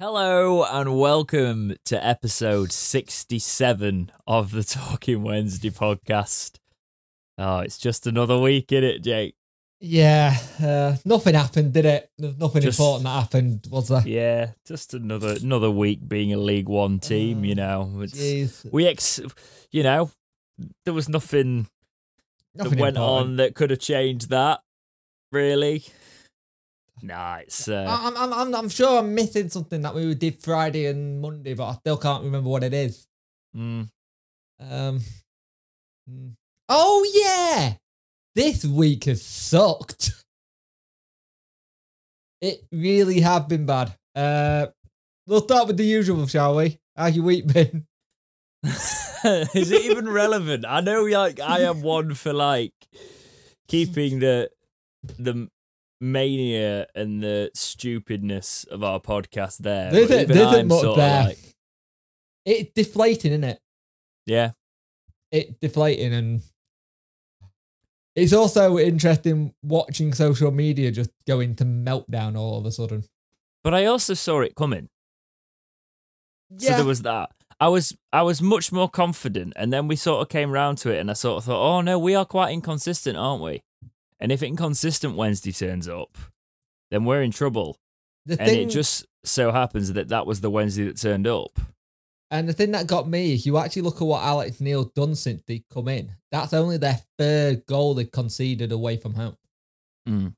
Hello and welcome to episode 67 of the Talking Wednesday podcast. Oh, it's just another week, in it, Jake? Yeah, uh, nothing happened, did it? Nothing Just- important that happened, was there? Yeah, just another another week being a League One team, you know. It's, we ex you know, there was nothing, Nothing that went important. on that could have changed that, really. Nah, it's uh, I'm, I'm, I'm, I'm sure I'm missing something that we did Friday and Monday, but I still can't remember what it is. mm, Um. hmm. Oh yeah, this week has sucked. It really have been bad. Uh, we'll start with the usual, shall we? How's your week been? is it even relevant? I know, like, I am one for like keeping the the mania and the stupidness of our podcast there. There but isn't- even there isn't I'm sort of there. like, It's deflating, isn't it? yeah, it deflating and it's also interesting watching social media just go into meltdown all of a sudden. but I also saw it coming. Yeah. So there was that. I was I was much more confident, and then we sort of came round to it, and I sort of thought, oh no, we are quite inconsistent, aren't we? And if inconsistent Wednesday turns up, then we're in trouble. the And thing, it just so happens that that was the Wednesday that turned up. and the thing that got me is you actually look at what Alex Neil done since they come in. That's only their third goal they conceded away from home. Mm.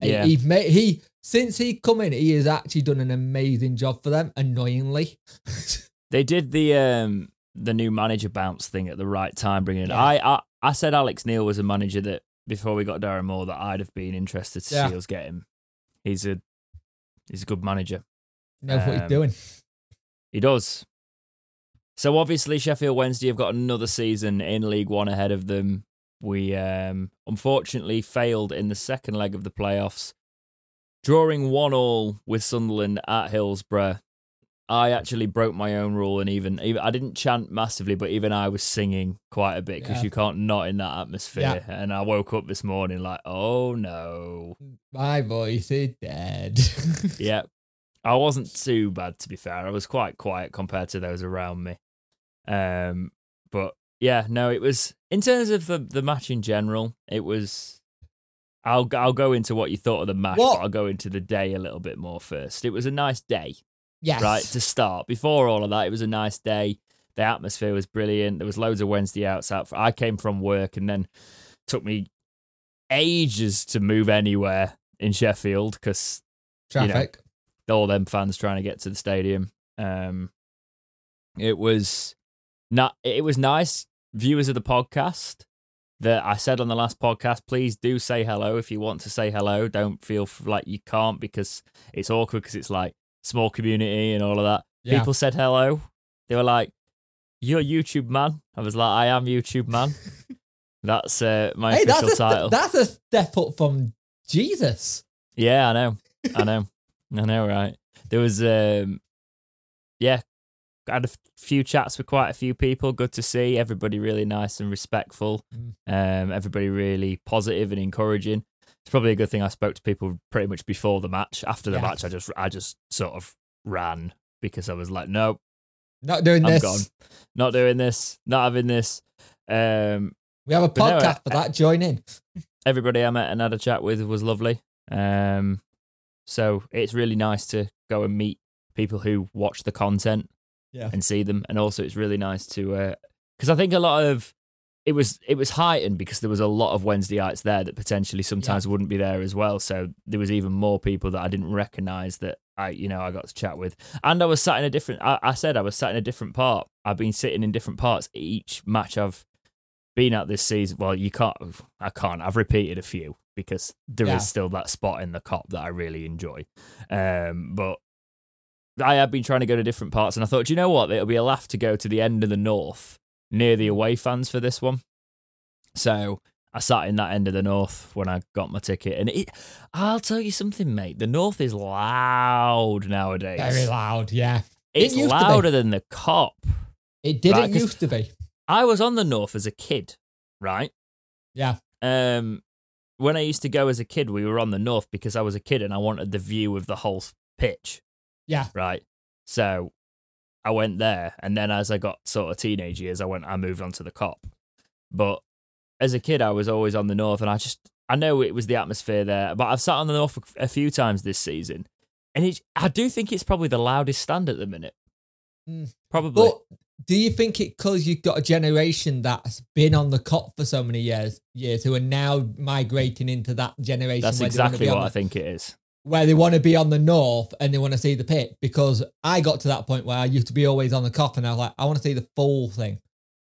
He- Yeah. he made he since he come in, he has actually done an amazing job for them. Annoyingly, They did the um the new manager bounce thing at the right time, bringing it. Yeah. I, I I said Alex Neil was a manager that before we got Darren Moore that I'd have been interested to Yeah. see us get him. He's a he's a good manager. knows what he's Um, doing. He does. So obviously Sheffield Wednesday have got another season in League One ahead of them. We um, unfortunately failed in the second leg of the playoffs, drawing one all with Sunderland at Hillsborough. I actually broke my own rule, and even, even I didn't chant massively, but even I was singing quite a bit because Yeah. you can't not in that atmosphere. And I woke up this morning like, oh no, My voice is dead. yeah. I wasn't too bad to be fair. I was quite quiet compared to those around me. Um but yeah, no, it was in terms of the the match in general, it was I'll I'll go into what you thought of the match, What? but I'll go into the day a little bit more first. It was a nice day, yes, right, to start. Before all of that, it was a nice day. The atmosphere was brilliant. There was loads of Wednesday outs out. I came from work and then took me ages to move anywhere in Sheffield because you know, traffic. all them fans trying to get to the stadium. Um, it was not. It was nice. Viewers of the podcast that I said on the last podcast, please do say hello if you want to say hello. Don't feel like you can't because it's awkward because it's like small community and all of that. Yeah. People said hello. They were like, "You're YouTube man." I was like, "I am YouTube man." That's uh, my hey, official that's a, title. that's a step up from Jesus. Yeah, I know. I know. I know, right? There was um yeah, I had a f- few chats with quite a few people. Good to see everybody really nice and respectful. Mm. Um everybody really positive and encouraging. It's probably a good thing I spoke to people pretty much before the match. After the Yeah. match I just I just sort of ran because I was like, nope, Not doing I'm this. gone. Not doing this, not having this. Um We have a no, podcast I- for that. Join in. everybody I met and had a chat with was lovely. Um, so it's really nice to go and meet people who watch the content Yeah. and see them, and also it's really nice to because I think a lot of it was it was heightened because there was a lot of Wednesdayites there that potentially sometimes wouldn't be there as well. So there was even more people that I didn't recognize that I you know I got to chat with, and I was sat in a different. I, I said I was sat in a different part. I've been sitting in different parts each match I've been at this season. Well, you can't. I can't. I've repeated a few because there is Yeah. still that spot in the Kop that I really enjoy. Um, but I have been trying to go to different parts, and I thought, you know what? It'll be a laugh to go to the end of the north near the away fans for this one. So I sat in that end of the north when I got my ticket, and it. I'll tell you something, mate. The north is loud nowadays. Very loud. Yeah. It's It used to be. louder than the Kop. It didn't Right, used to be. I was on the north as a kid, right? Yeah. Um, when I used to go as a kid, we were on the north because I was a kid and I wanted the view of the whole pitch. Yeah. Right. So I went there, and then as I got sort of teenage years, I went. I moved on to the Kop. But as a kid, I was always on the north, and I just I know it was the atmosphere there. But I've sat on the north a few times this season, and it, I do think it's probably the loudest stand at the minute. Mm. Probably. But do you think it because you've got a generation that's been on the Kop for so many years, years who are now migrating into that generation? That's exactly what the- I think it is. Where they want to be on the north and they want to see the pit because I got to that point where I used to be always on the Kop and I was like, I want to see the full thing.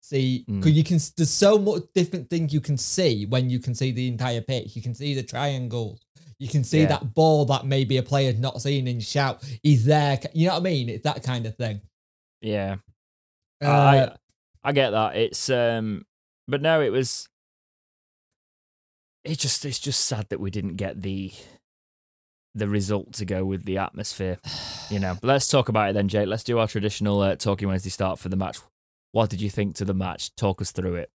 See, Mm. because you can, there's so much different things you can see when you can see the entire pitch. You can see the triangles. You can see Yeah. that ball that maybe a player's not seen and shout, he's there. You know what I mean? It's that kind of thing. Yeah. Uh, I I get that. It's um but no, it was it just it's just sad that we didn't get the the result to go with the atmosphere. You know. Let's talk about it then, Jake. Let's do our traditional uh, talking Wednesday start for the match. What did you think to the match? Talk us through it.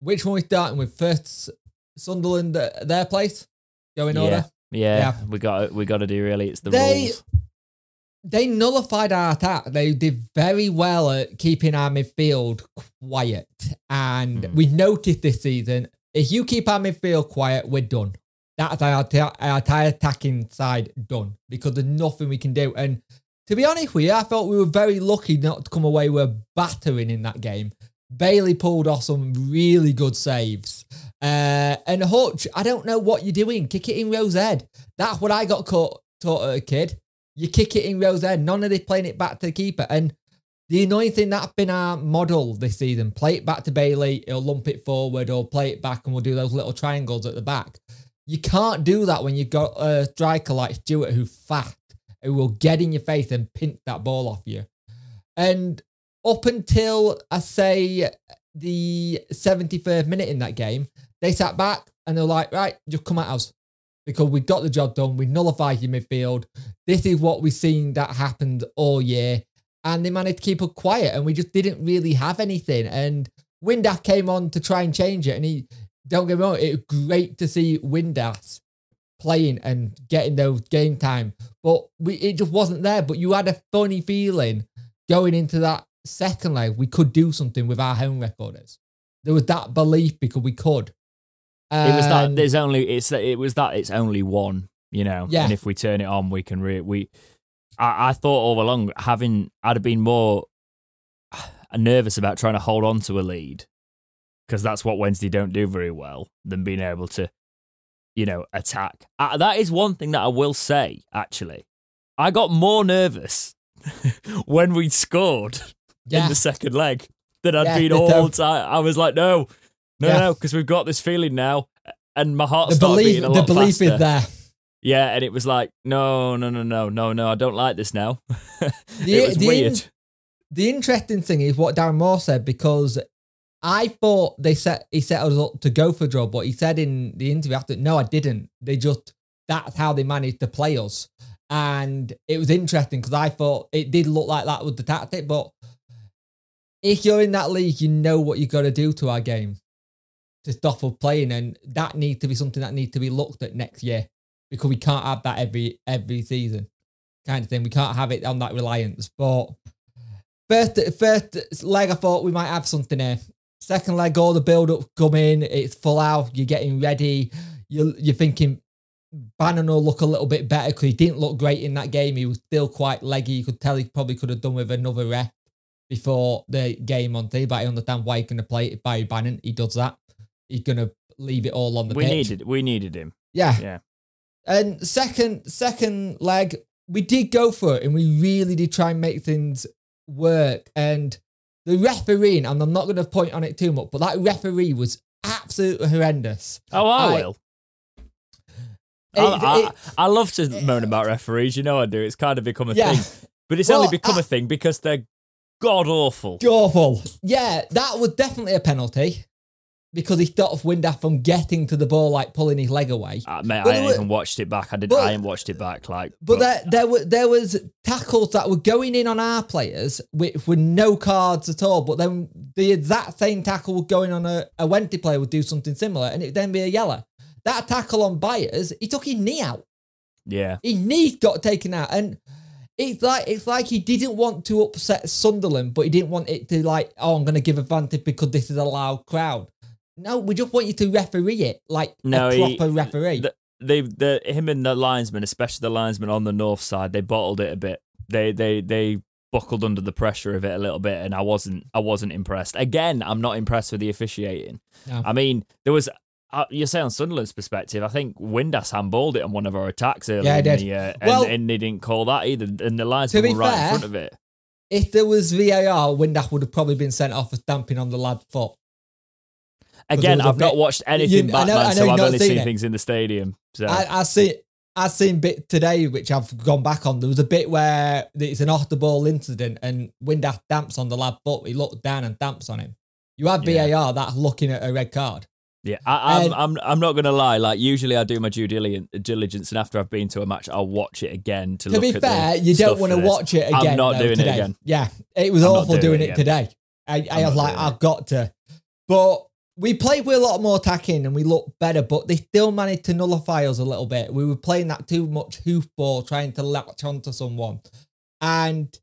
which one we starting with? First, Sunderland, uh, their place? Go in Yeah. order? Yeah, Yeah. we got we got to do really. It's the They- rules. they nullified our attack. They did very well at keeping our midfield quiet. And Mm. we noticed this season if you keep our midfield quiet, we're done. That's our, our entire attacking side done because there's nothing we can do. And to be honest with you, I felt we were very lucky not to come away with battering in that game. Bailey pulled off some really good saves. Uh, and Hutch, I don't know what you're doing. Kick it in Rose Head. That's what I got caught, taught as a kid. You kick it in Rose Head. None of this playing it back to the keeper. And the annoying thing that's been our model this season play it back to Bailey, he'll lump it forward, or play it back and we'll do those little triangles at the back. You can't do that when you've got a striker like Stewart who's fast, who will get in your face and pinch that ball off you. And up until I say the 73rd minute in that game, they sat back and they're like, right, just come at us because we got the job done. We nullified your midfield. This is what we've seen that happened all year. And they managed to keep us quiet and we just didn't really have anything. And Windass came on to try and change it. And he, don't get me wrong, it was great to see Windass playing and getting those game time. But we, it just wasn't there. But you had a funny feeling going into that second leg, we could do something with our home recorders. There was that belief because we could. It was that there's only it's that it was that it's only one, you know. Yeah. And if we turn it on, we can re- we. I, I thought all along having I'd have been more nervous about trying to hold on to a lead because that's what Wednesday don't do very well than being able to, you know, attack. Uh, that is one thing that I will say. Actually, I got more nervous when we scored yeah. in the second leg than I'd Yeah, been all time. I was like, no, no, Yeah. no, because we've got this feeling now, and my heart the started belief, beating a the lot belief faster. is there. Yeah, and it was like, no, no, no, no, no, no, I don't like this now. The- it was the weird. in- The interesting thing is what Darren Moore said because I thought they set he set us up to go for a draw, but he said in the interview after, no, I didn't. They just that's how they managed to play us, and it was interesting because I thought it did look like that was the tactic, but if you're in that league, you know what you got to do to our game to stop us playing, and that needs to be something that needs to be looked at next year because we can't have that every every season kind of thing. We can't have it on that reliance. But first first leg, I thought we might have something here. Second leg, all the build up coming. It's full out. You're getting ready. You're you're thinking Bannon will look a little bit better because he didn't look great in that game. He was still quite leggy. You could tell he probably could have done with another rep before the game on day. But I understand why he's going to play it by Bannon. He does that. He's going to leave it all on the we pitch. needed, we needed him. Yeah. Yeah. And second second leg, we did go for it and we really did try and make things work. And the refereeing, and I'm not going to point on it too much, but that referee was absolutely horrendous. Oh, I, I- will. It- I, I, it- I love to moan about referees. You know I do. It's kind of become a Yeah. thing, but it's Well, only become I- a thing because they're god awful. awful. Yeah, that was definitely a penalty because he stopped Windass from getting to the ball, like pulling his leg away. Uh, mate, But I it ain't even watched it back. I did. but- I ain't watched it back. Like, But there, there were there was tackles that were going in on our players with, with no cards at all. But then the exact same tackle was going on a, a Wenty player would do something similar, and it'd then be a yellow. That tackle on Byers, he took his knee out. yeah, His knee got taken out, and it's like it's like he didn't want to upset Sunderland, but he didn't want it to like, oh, I'm going to give advantage because this is a loud crowd. No, we just want you to referee it like No, a he- proper referee. the, they the him and the linesman, especially the linesman on the north side, they bottled it a bit. They they they buckled under the pressure of it a little bit, and I wasn't I wasn't impressed. Again, I'm not impressed with the officiating. No. I mean, there was. Uh, you say on Sunderland's perspective, I think Windass handballed it on one of our attacks earlier Yeah, in the, uh, and, Well- and they didn't call that either. And the linesman were right fair, in front of it. if there was VAR, Windass would have probably been sent off for stamping on the lad's foot. Again, there was a I've not bit- watched anything You- I know- Batman, I know so I've only seen seen things in the stadium. So I, I see. I seen bit today, which I've gone back on. There was a bit where it's an off the ball incident, and Windass damps on the lad foot. He looked down and damps on him. You have Yeah. VAR, that's looking at a red card. Yeah, I, I'm, And- I'm, I'm not gonna lie. Like usually, I do my due diligence, and after I've been to a match, I'll watch it again to, To look be at fair, you don't want to watch it again. I'm not though, doing it today. again. Yeah, it was I'm awful doing doing, it it today. I, I was like, I've got to. But we played with a lot more attacking and we looked better, but they still managed to nullify us a little bit. We were playing that too much hoof ball, trying to latch onto someone. And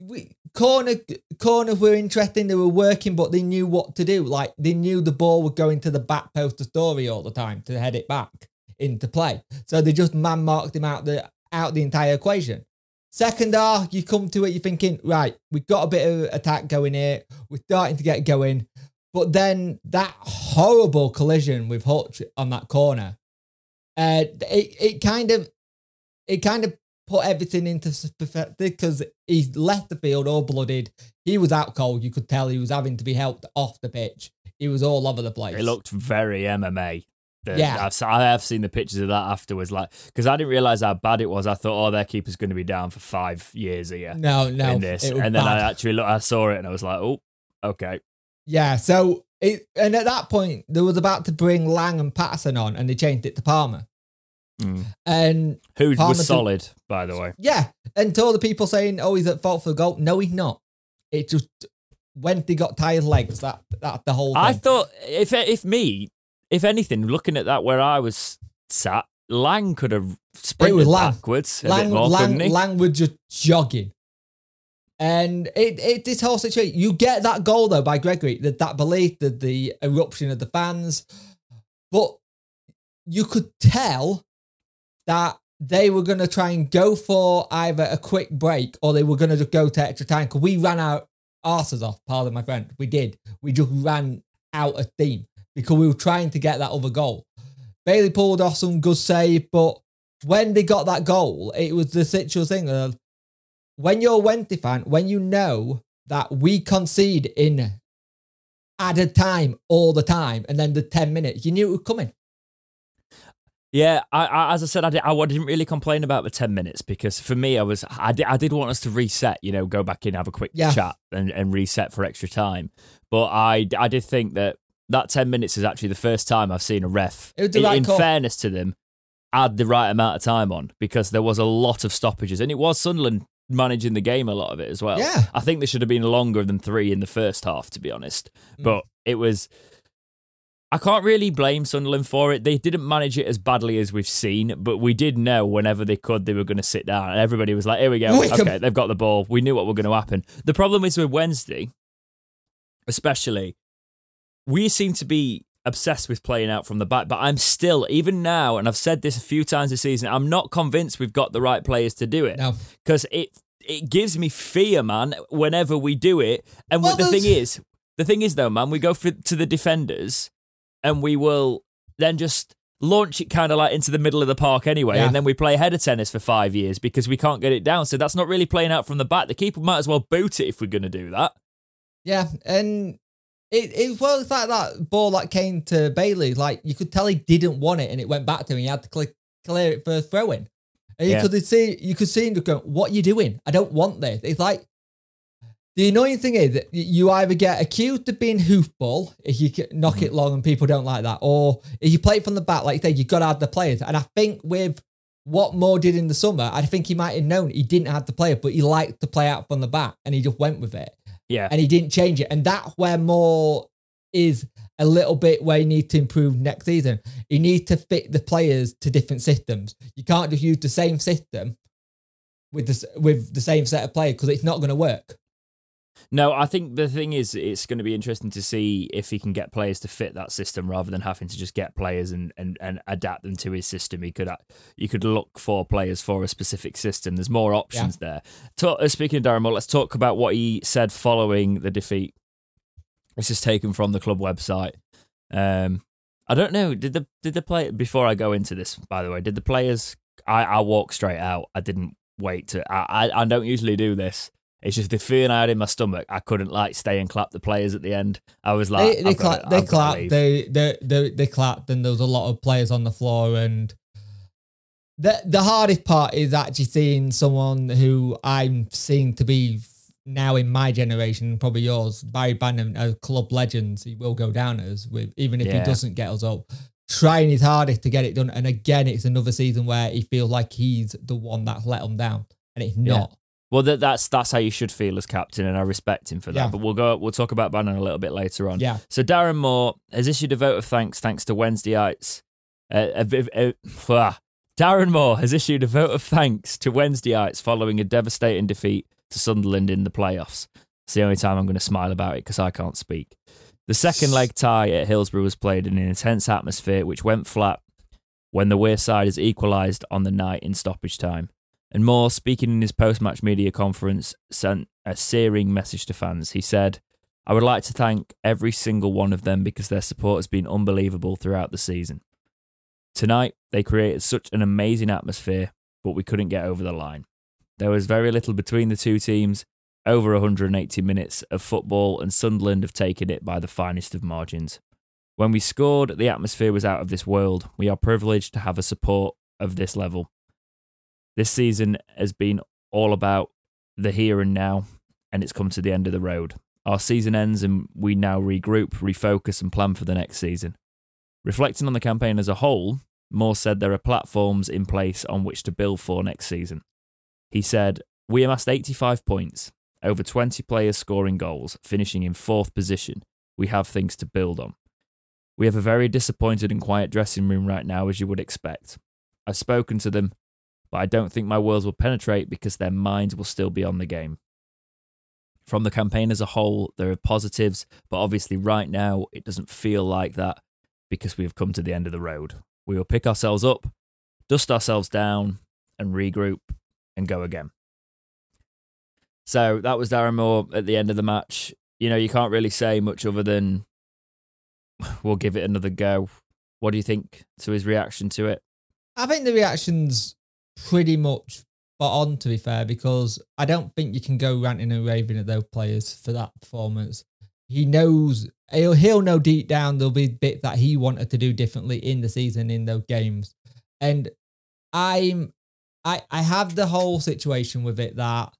we corner corners were interesting. They were working, but they knew what to do. Like they knew the ball would go into the back post of Storey all the time to head it back into play. So they just man marked him out the out the entire equation. Second half, you come to it, you're thinking, right, we've got a bit of attack going here. We're starting to get going. But then that horrible collision with Hutch on that corner, uh, it, it kind of it kind of put everything into perspective because he left the field all blooded. He was out cold. You could tell he was having to be helped off the pitch. He was all over the place. It looked very MMA. The- Yeah. I've, I have seen the pictures of that afterwards, like because I didn't realize how bad it was. I thought, oh, their keeper's going to be down for five years here no, no, in this, and then bad. I actually look, I saw it, and I was like, oh, okay. Yeah, so it and at that point they was about to bring Lang and Paterson on, and they changed it to Palmer. Mm. And Who Palmer was did- solid, by the way. yeah, and to all the people saying, "Oh, he's at fault for the goal," no, he's not. It just when they got tired legs. That that's the whole. Thing. I thought if if me, if anything, looking at that where I was sat, Lang could have sprinted Lang. backwards a Lang, bit more, Lang? Lang was just jogging. And it, it this whole situation, you get that goal though by Gregory, that that belief, that the eruption of the fans, but you could tell that they were going to try and go for either a quick break or they were going to go to extra time because we ran our arses off. Pardon my friend, we did. We just ran out of steam because we were trying to get that other goal. Bailey pulled off some good save, but when they got that goal, it was the situation thing. Of, when you're a Wednesday fan, when you know that we concede in added time all the time, and then the ten minutes, you knew it was coming. Yeah, I, I, as I said, I, did, I didn't really complain about the ten minutes because for me, I was I did, I did want us to reset, you know, go back in, have a quick Yeah. chat, and, and reset for extra time. But I I did think that that ten minutes is actually the first time I've seen a ref, in, right in call. fairness to them, add the right amount of time on because there was a lot of stoppages, and it was Sunderland managing the game a lot of it as well. Yeah. I think there should have been longer than three in the first half, to be honest. Mm. But it was. I can't really blame Sunderland for it. They didn't manage it as badly as we've seen, but we did know whenever they could they were going to sit down. And everybody was like, "Here we go. Okay, they've got the ball. We knew what was going to happen." The problem is with Wednesday, especially, we seem to be obsessed with playing out from the back. But I'm still, even now, and I've said this a few times this season, I'm not convinced we've got the right players to do it No, because it it gives me fear, man. Whenever we do it, and Well, what the thing is, the thing is though, man, we go for, to the defenders, and we will then just launch it kind of like into the middle of the park anyway, Yeah. and then we play header tennis for five years because we can't get it down. So that's not really playing out from the back. The keeper might as well boot it if we're going to do that. yeah, and it it it's like that ball that came to Bailey. Like you could tell he didn't want it, and it went back to him. He had to clear, clear it for a throw in. And you Yeah. could see you could see him just going, "What you doing? I don't want this." It's like the annoying thing is that you either get accused of being hoofball if you knock Mm-hmm. it long and people don't like that, or if you play it from the back, like you say, you got to add the players. And I think with what Moore did in the summer, I think he might have known he didn't have the player, but he liked to play out from the back, and he just went with it Yeah, and he didn't change it. And that's where Moore is a little bit where you need to improve next season. You need to fit the players to different systems. You can't just use the same system with this with the same set of players because it's not going to work. No, I think the thing is, it's going to be interesting to see if he can get players to fit that system rather than having to just get players and, and, and adapt them to his system. He could you could look for players for a specific system. There's more options yeah. there. Talk, uh, speaking of Darren Moore, let's talk about what he said following the defeat. This is taken from the club website. Um, I don't know. Did the did the play before I go into this? By the way, did the players? I I walk straight out. I didn't wait to. I I, I don't usually do this. It's just the feeling I had in my stomach. I couldn't like stay and clap the players at the end. I was like, they, they, cla- they clapped, they, they they they clapped, and there was a lot of players on the floor. And the the hardest part is actually seeing someone who I'm seeing to be now in my generation, probably yours, Barry Bannon, a club legend. He will go down as with even if yeah. he doesn't get us up. Trying his hardest to get it done, and again, it's another season where he feels like he's the one that's let him down, and it's not. Yeah. Well, that, that's that's how you should feel as captain, and I respect him for that. Yeah. But we'll go. We'll talk about Bannon a little bit later on. Yeah. So Darren Moore has issued a vote of thanks, thanks to Wednesdayites. Uh, uh, Darren Moore has issued a vote of thanks to Wednesdayites following a devastating defeat to Sunderland in the playoffs. It's the only time I'm going to smile about it because I can't speak. The second leg tie at Hillsborough was played in an intense atmosphere, which went flat when the Wearsiders equalised on the night in stoppage time. And Moore, speaking in his post match media conference, sent a searing message to fans. He said, I would like to thank every single one of them because their support has been unbelievable throughout the season. Tonight, they created such an amazing atmosphere, but we couldn't get over the line. There was very little between the two teams, over 180 minutes of football, and Sunderland have taken it by the finest of margins. When we scored, the atmosphere was out of this world. We are privileged to have a support of this level. This season has been all about the here and now, and it's come to the end of the road. Our season ends, and we now regroup, refocus, and plan for the next season. Reflecting on the campaign as a whole, Moore said there are platforms in place on which to build for next season. He said, We amassed 85 points, over 20 players scoring goals, finishing in fourth position. We have things to build on. We have a very disappointed and quiet dressing room right now, as you would expect. I've spoken to them but I don't think my words will penetrate because their minds will still be on the game. From the campaign as a whole, there are positives, but obviously, right now, it doesn't feel like that because we have come to the end of the road. We will pick ourselves up, dust ourselves down, and regroup and go again. So that was Darren Moore at the end of the match. You know, you can't really say much other than we'll give it another go. What do you think to his reaction to it? I think the reaction's pretty much spot on, to be fair, because I don't think you can go ranting and raving at those players for that performance. He knows he'll he'll know deep down there'll be bits that he wanted to do differently in the season in those games, and I'm I I have the whole situation with it that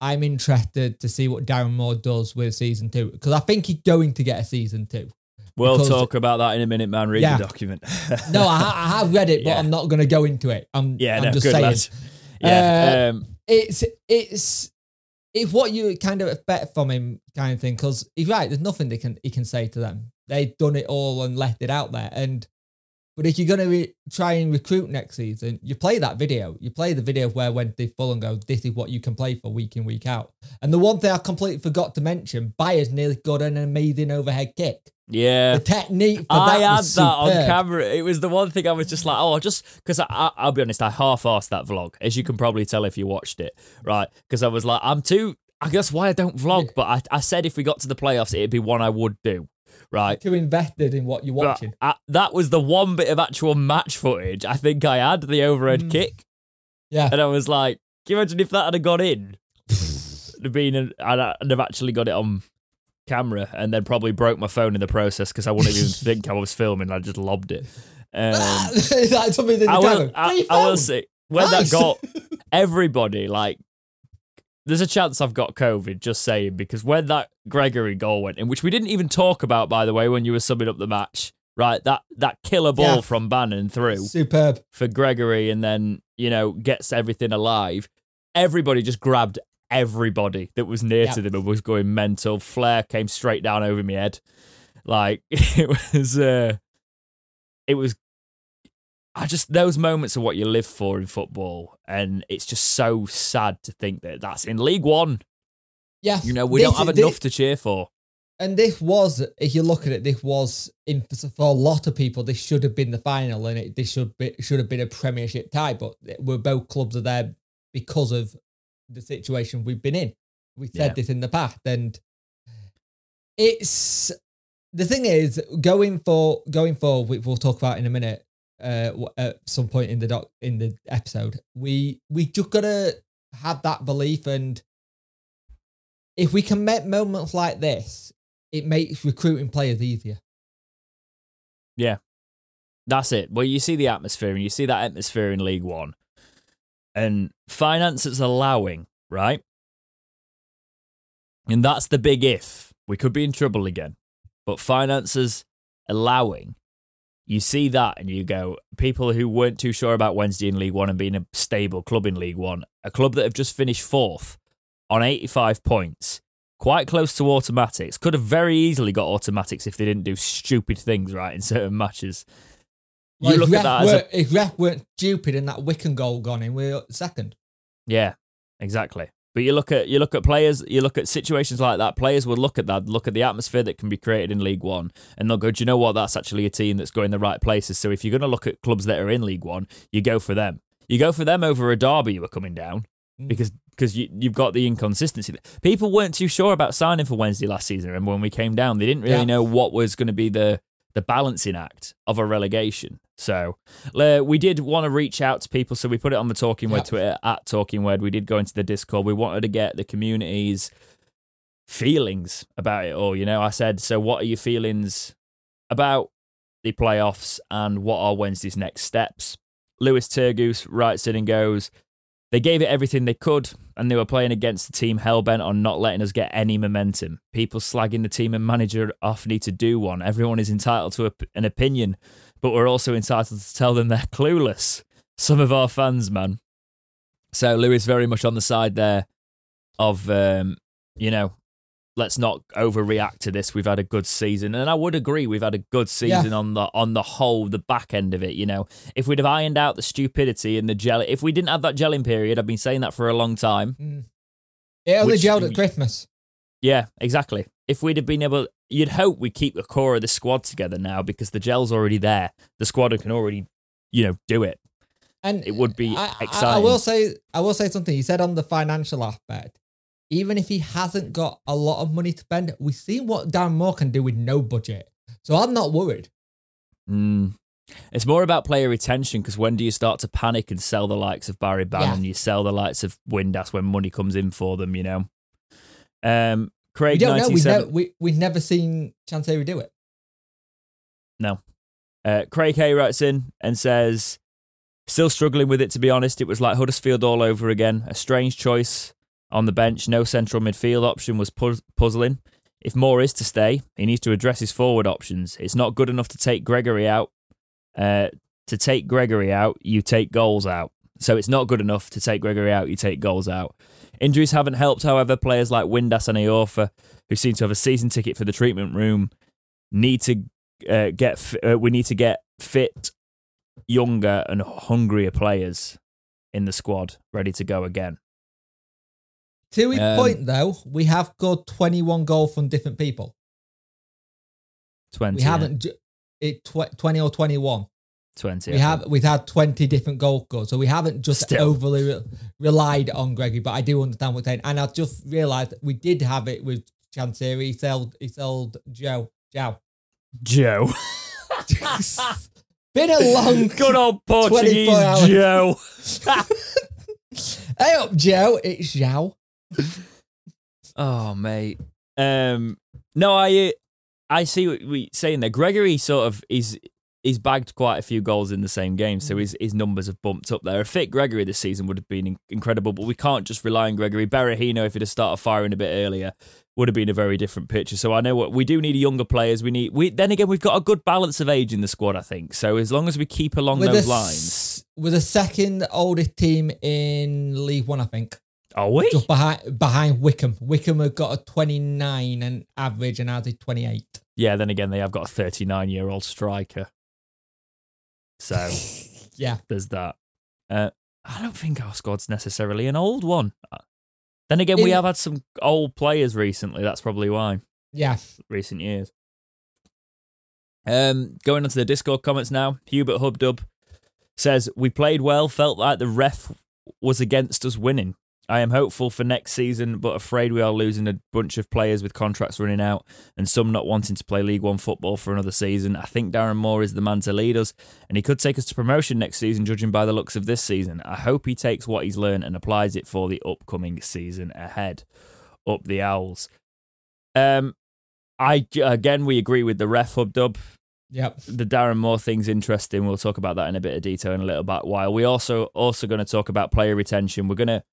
I'm interested to see what Darren Moore does with season two because I think he's going to get a season two. We'll because, talk about that in a minute, man. Read yeah. the document. no, I, I, have read it, but yeah. I'm not going to go into it. I'm, yeah, I'm no, just saying. Lad. Yeah, uh, um, it's it's it's what you kind of expect from him, kind of thing. Because he's right. There's nothing they can he can say to them. They've done it all and left it out there. And but if you're going to re- try and recruit next season, you play that video. You play the video where when they full and go, this is what you can play for week in week out. And the one thing I completely forgot to mention, Byers nearly got an amazing overhead kick. Yeah, the technique. I had that on camera. It was the one thing I was just like, oh, just because I, will be honest, I half-assed that vlog, as you can probably tell if you watched it, right? Because I was like, I'm too. I guess why I don't vlog, but I, I said if we got to the playoffs, it'd be one I would do. Right, too invested in what you're watching. I, that was the one bit of actual match footage I think I had the overhead mm. kick. Yeah, and I was like, can you imagine if that had gone in? have been, I'd have actually got it on camera and then probably broke my phone in the process because I wouldn't even think I was filming. I just lobbed it. Um, That's something I will, I, I, will say when nice. that got everybody like. There's a chance I've got COVID, just saying, because when that Gregory goal went in, which we didn't even talk about, by the way, when you were summing up the match, right? That that killer ball yeah. from Bannon through, superb for Gregory, and then you know gets everything alive. Everybody just grabbed everybody that was near yep. to them and was going mental. Flare came straight down over my head. Like it was uh it was I just those moments are what you live for in football, and it's just so sad to think that that's in League One. Yeah, You know, we don't have this- enough to cheer for. And this was, if you look at it, this was in for a lot of people. This should have been the final, and it this should be should have been a Premiership tie. But we're both clubs are there because of the situation we've been in. We said Yeah. this in the past, and it's the thing is going for going forward. which We'll talk about in a minute. Uh, at some point in the doc in the episode, we we just gotta have that belief, and if we can make moments like this, it makes recruiting players easier. Yeah, that's it. Well, you see the atmosphere, and you see that atmosphere in League One, and finances allowing, right? And that's the big if. We could be in trouble again, but finances allowing. You see that, and you go, people who weren't too sure about Wednesday in League One and being a stable club in League One, a club that have just finished fourth on 85 points, quite close to automatics, could have very easily got automatics if they didn't do stupid things right in certain matches. You look if at that a if ref weren't stupid and that Wycombe goal gone in, we're second. Yeah, exactly. But you look at you look at players, you look at situations like that. Players will look at that, look at the atmosphere that can be created in League One, and they'll go, "Do you know what? That's actually a team that's going the right places." So if you're going to look at clubs that are in League One, you go for them. You go for them over a Derby you were coming down Mm. because because you, you've got the inconsistency. People weren't too sure about signing for Wednesday last season, and when we came down, they didn't really Yeah. know what was going to be the the balancing act of a relegation. So uh, we did want to reach out to people, so we put it on the Talking Word Yep. Twitter at Talking Word. We did go into the Discord. We wanted to get the community's feelings about it all. You know, I said, so what are your feelings about the playoffs and what are Wednesday's next steps? Lewis Turgoose writes in and goes, they gave it everything they could, and they were playing against the team hellbent on not letting us get any momentum. People slagging the team and manager off need to do one. Everyone is entitled to a, an opinion, but we're also entitled to tell them they're clueless. Some of our fans, man. So Lewis very much on the side there of, um, you know, let's not overreact to this. We've had a good season, and I would agree we've had a good season on the on the whole, the back end of it. You know, if we'd have ironed out the stupidity and the gel, if we didn't have that gelling period, I've been saying that for a long time. Mm. It only Which- gelled at Christmas. Yeah, exactly. If we'd have been able, you'd hope we keep the core of the squad together now because the gel's already there. The squad can already, you know, do it. And It would be I, I- exciting. I will say, I will say something. You said on the financial aspect, even if he hasn't got a lot of money to spend, we've seen what Dan Moore can do with no budget. So I'm not worried. Mm. It's more about player retention because when do you start to panic and sell the likes of Barry Bannon? And you sell the likes of Windass when money comes in for them, you know. Um, We Craig don't know. We've never, we, we've never seen Chansiri do it. No. Uh, Craig Hay writes in and says, Still struggling with it, to be honest. It was like Huddersfield all over again. A strange choice on the bench. No central midfield option was pu- puzzling. If Moore is to stay, he needs to address his forward options. It's not good enough to take Gregory out. Uh, to take Gregory out, you take goals out. So it's not good enough to take Gregory out, you take goals out. Injuries haven't helped, however. Players like Windass and Iorfa, who seem to have a season ticket for the treatment room, need to uh, get. Uh, we need to get fit, younger and hungrier players in the squad, ready to go again. To his Um, point, though, we have got 21 goals from different people. Twenty. We haven't ju- it tw- 20 or 21. Twenty. We I have think. we've had 20 different goal goals, so we haven't just Still. overly re- relied on Gregory. But I do understand what you're saying, and I just realised we did have it with Chansiri. He sold he sold Joe Joe. Joe. Been a long. Good old Portuguese 24. Joe. Hey up, Joe. It's Joe. Oh, mate. Um, no, I I see what we saying there. Gregory sort of is he's bagged quite a few goals in the same game, so his his numbers have bumped up there. A fit Gregory this season would have been incredible, but we can't just rely on Gregory. Berahino, if he'd have started firing a bit earlier, would have been a very different picture. So I know what we do need younger players. We need we then again we've got a good balance of age in the squad, I think. So as long as we keep along With those the lines, s- with the second oldest team in League One, I think. Are we? Just behind behind Wycombe. Wycombe have got a 29 and average, and ours is 28. Yeah. Then again, they have got a thirty nine year old striker. So Yeah. there's that. Uh, I don't think our squad's necessarily an old one. Uh, Then again, we have had some old players recently. That's probably why. Yeah. recent years. Um, going on to the Discord comments now. Hubert Hubdub says we played well. Felt like the ref was against us winning. I am hopeful for next season, but afraid we are losing a bunch of players with contracts running out and some not wanting to play League One football for another season. I think Darren Moore is the man to lead us, and he could take us to promotion next season, judging by the looks of this season. I hope he takes what he's learned and applies it for the upcoming season ahead. Up the Owls. Um, I again we agree with the ref hub dub. Yep. The Darren Moore thing's interesting. We'll talk about that in a bit of detail in a little bit while. We also also going to talk about player retention. We're gonna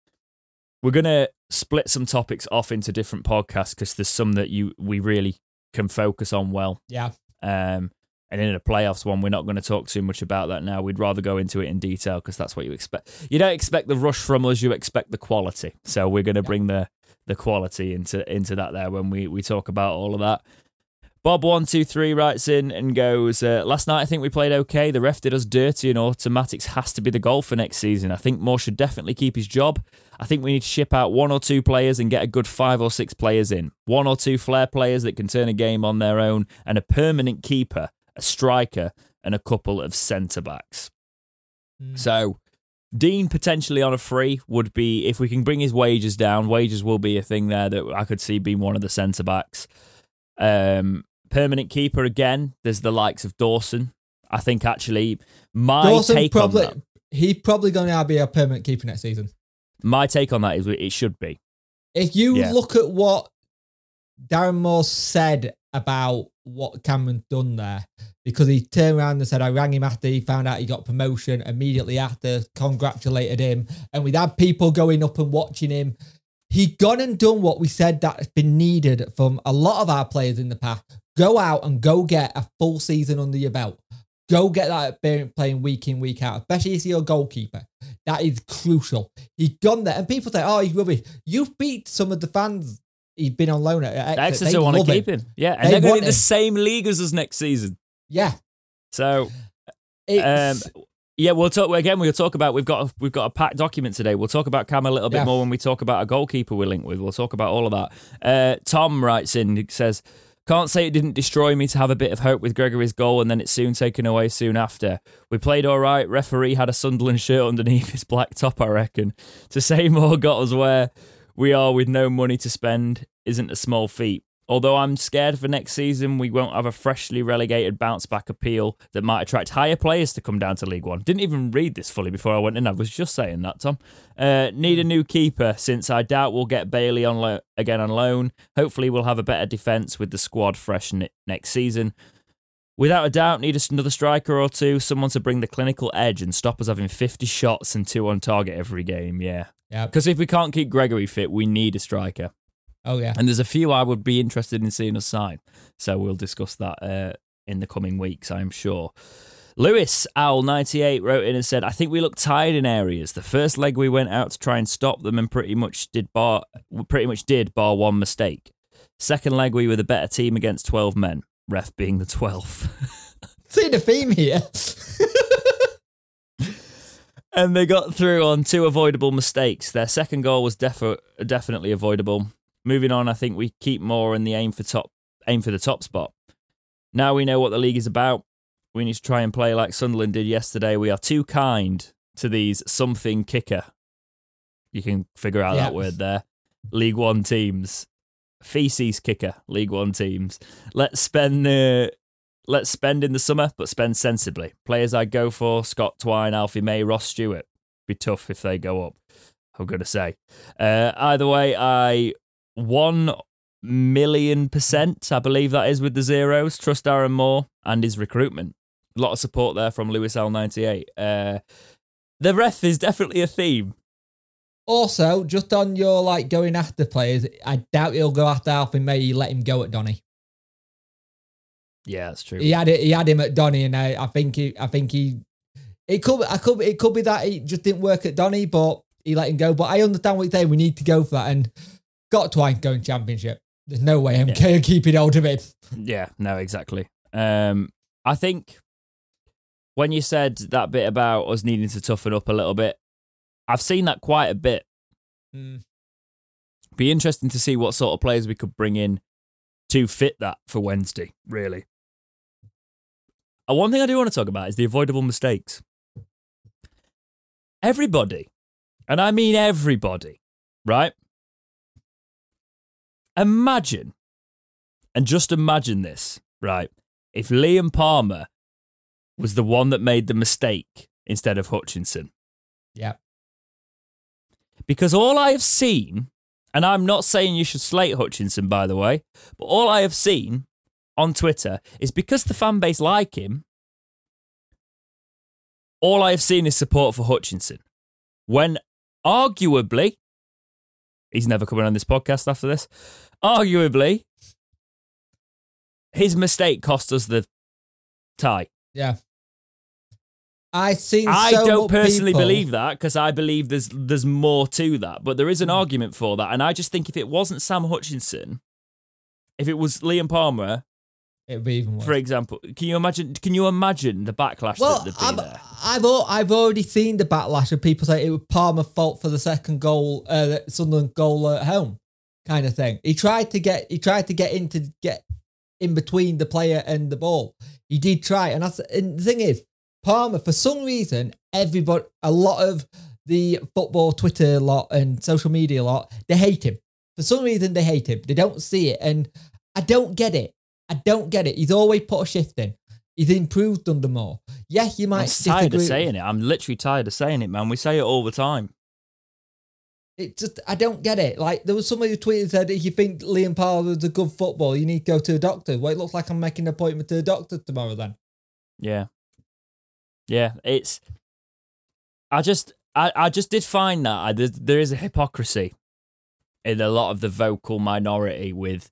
we're gonna split some topics off into different podcasts because there's some that you we really can focus on well. Yeah. Um, and in a playoffs one, we're not going to talk too much about that now. We'd rather go into it in detail because that's what you expect. You don't expect the rush from us; you expect the quality. So we're going to bring the the quality into into that there when we we talk about all of that. Bob one two three writes in and goes. Uh, Last night I think we played okay. The ref did us dirty, and automatics has to be the goal for next season. I think Moore should definitely keep his job. I think we need to ship out one or two players and get a good five or six players in. One or two flair players that can turn a game on their own, and a permanent keeper, a striker, and a couple of centre backs. Mm. So, Dean potentially on a free would be if we can bring his wages down. Wages will be a thing there that I could see being one of the centre backs. Um, permanent keeper again. There's the likes of Dawson. I think actually my Dawson take probably on that. he's probably going to be a permanent keeper next season. My take on that is it should be. If you Yeah. look at what Darren Moore said about what Cameron done there, because he turned around and said, I rang him after he found out he got promotion, immediately after congratulated him, and we'd had people going up and watching him. He gone and done what we said that's been needed from a lot of our players in the past. Go out and go get a full season under your belt. Go get that experience playing week in, week out, especially if you're a goalkeeper. That is crucial. He's gone there, and people say, "Oh, he's rubbish." You've beat some of the fans. He's been on loan at Exeter. Exeter They want to keep him. Yeah, and They they're going in the same league as us next season. Yeah, So Um, yeah, we'll talk again. We'll talk about we've got a, we've got a packed document today. We'll talk about Cam a little bit Yeah. more when we talk about a goalkeeper we're linked with. We'll talk about all of that. Uh, Tom writes in he says, "Can't say it didn't destroy me to have a bit of hope with Gregory's goal, and then it's soon taken away soon after. We played all right. Referee had a Sunderland shirt underneath his black top, I reckon. To say more got us where we are with no money to spend isn't a small feat." Although I'm scared for next season, we won't have a freshly relegated bounce back appeal that might attract higher players to come down to League One. Didn't even read this fully before I went in. I was just saying that, Tom. Uh, need a new keeper since I doubt we'll get Bailey on lo- again on loan. Hopefully, we'll have a better defence with the squad fresh ne- next season. Without a doubt, need another striker or two, someone to bring the clinical edge and stop us having 50 shots and two on target every game. Yeah. yeah. Because if we can't keep Gregory fit, we need a striker. Oh yeah. And there's a few I would be interested in seeing us sign. So we'll discuss that uh, in the coming weeks, I'm sure. Lewis Owl98 wrote in and said, I think we looked tired in areas. The first leg we went out to try and stop them and pretty much did bar pretty much did bar one mistake. Second leg we were the better team against 12 men, ref being the 12th. See the theme here. and they got through on two avoidable mistakes. Their second goal was defi- definitely avoidable. Moving on, I think we keep more in the aim for top aim for the top spot. Now we know what the league is about. We need to try and play like Sunderland did yesterday. We are too kind to these something kicker. You can figure out Yeah. that word there. League One teams, feces kicker. League One teams. Let's spend uh, let's spend in the summer, but spend sensibly. Players I go for: Scott Twine, Alfie May, Ross Stewart. Be tough if they go up. I'm gonna say. Uh, either way, I one million percent, I believe that is with the zeros. Trust Aaron Moore and his recruitment. A lot of support there from Lewis L98. Uh, the ref is definitely a theme. Also, just on your like going after players, I doubt he'll go after Alfie May. You let him go at Donny. Yeah, that's true. He had it. He had him at Donny, and I, I think he. I think he. It could. I could. It could be that he just didn't work at Donny, but he let him go. But I understand what you're saying. We need to go for that, and got Twine going championship. There's no way I'm Yeah. keeping hold of it. Yeah, no, exactly. Um, I think when you said that bit about us needing to toughen up a little bit, I've seen that quite a bit. Mm. Be interesting to see what sort of players we could bring in to fit that for Wednesday, really. And one thing I do want to talk about is the avoidable mistakes. Everybody, and I mean everybody, right? Imagine, and just imagine this, right? If Liam Palmer was the one that made the mistake instead of Hutchinson. Yeah. Because all I have seen, and I'm not saying you should slate Hutchinson, by the way, but all I have seen on Twitter is because the fan base like him, all I have seen is support for Hutchinson. When arguably, he's never coming on this podcast after this, arguably, his mistake cost us the tie. Yeah. I seen. I so don't personally people- believe that because I believe there's there's more to that, but there is an hmm. argument for that, and I just think if it wasn't Sam Hutchinson, if it was Liam Palmer, It'd be even worse. for example, can you imagine? Can you imagine the backlash well, that there'd be I've, there? I've al- I've already seen the backlash of people say it was Palmer's fault for the second goal, uh, Sunderland goal at home, kind of thing. He tried to get he tried to get into get in between the player and the ball. He did try, and that's and the thing is, Palmer for some reason, everybody, a lot of the football Twitter lot and social media lot, they hate him. For some reason, they hate him. They don't see it, and I don't get it. I don't get it. He's always put a shift in. He's improved under Moore. Yeah, you might I'm tired of saying it. I'm literally tired of saying it, man. We say it all the time. It just I don't get it. Like there was somebody who tweeted said if you think Liam is a good footballer, you need to go to a doctor. Well, it looks like I'm making an appointment to a doctor tomorrow then. Yeah, yeah. It's. I just, I, I just did find that I, there, there is a hypocrisy in a lot of the vocal minority with,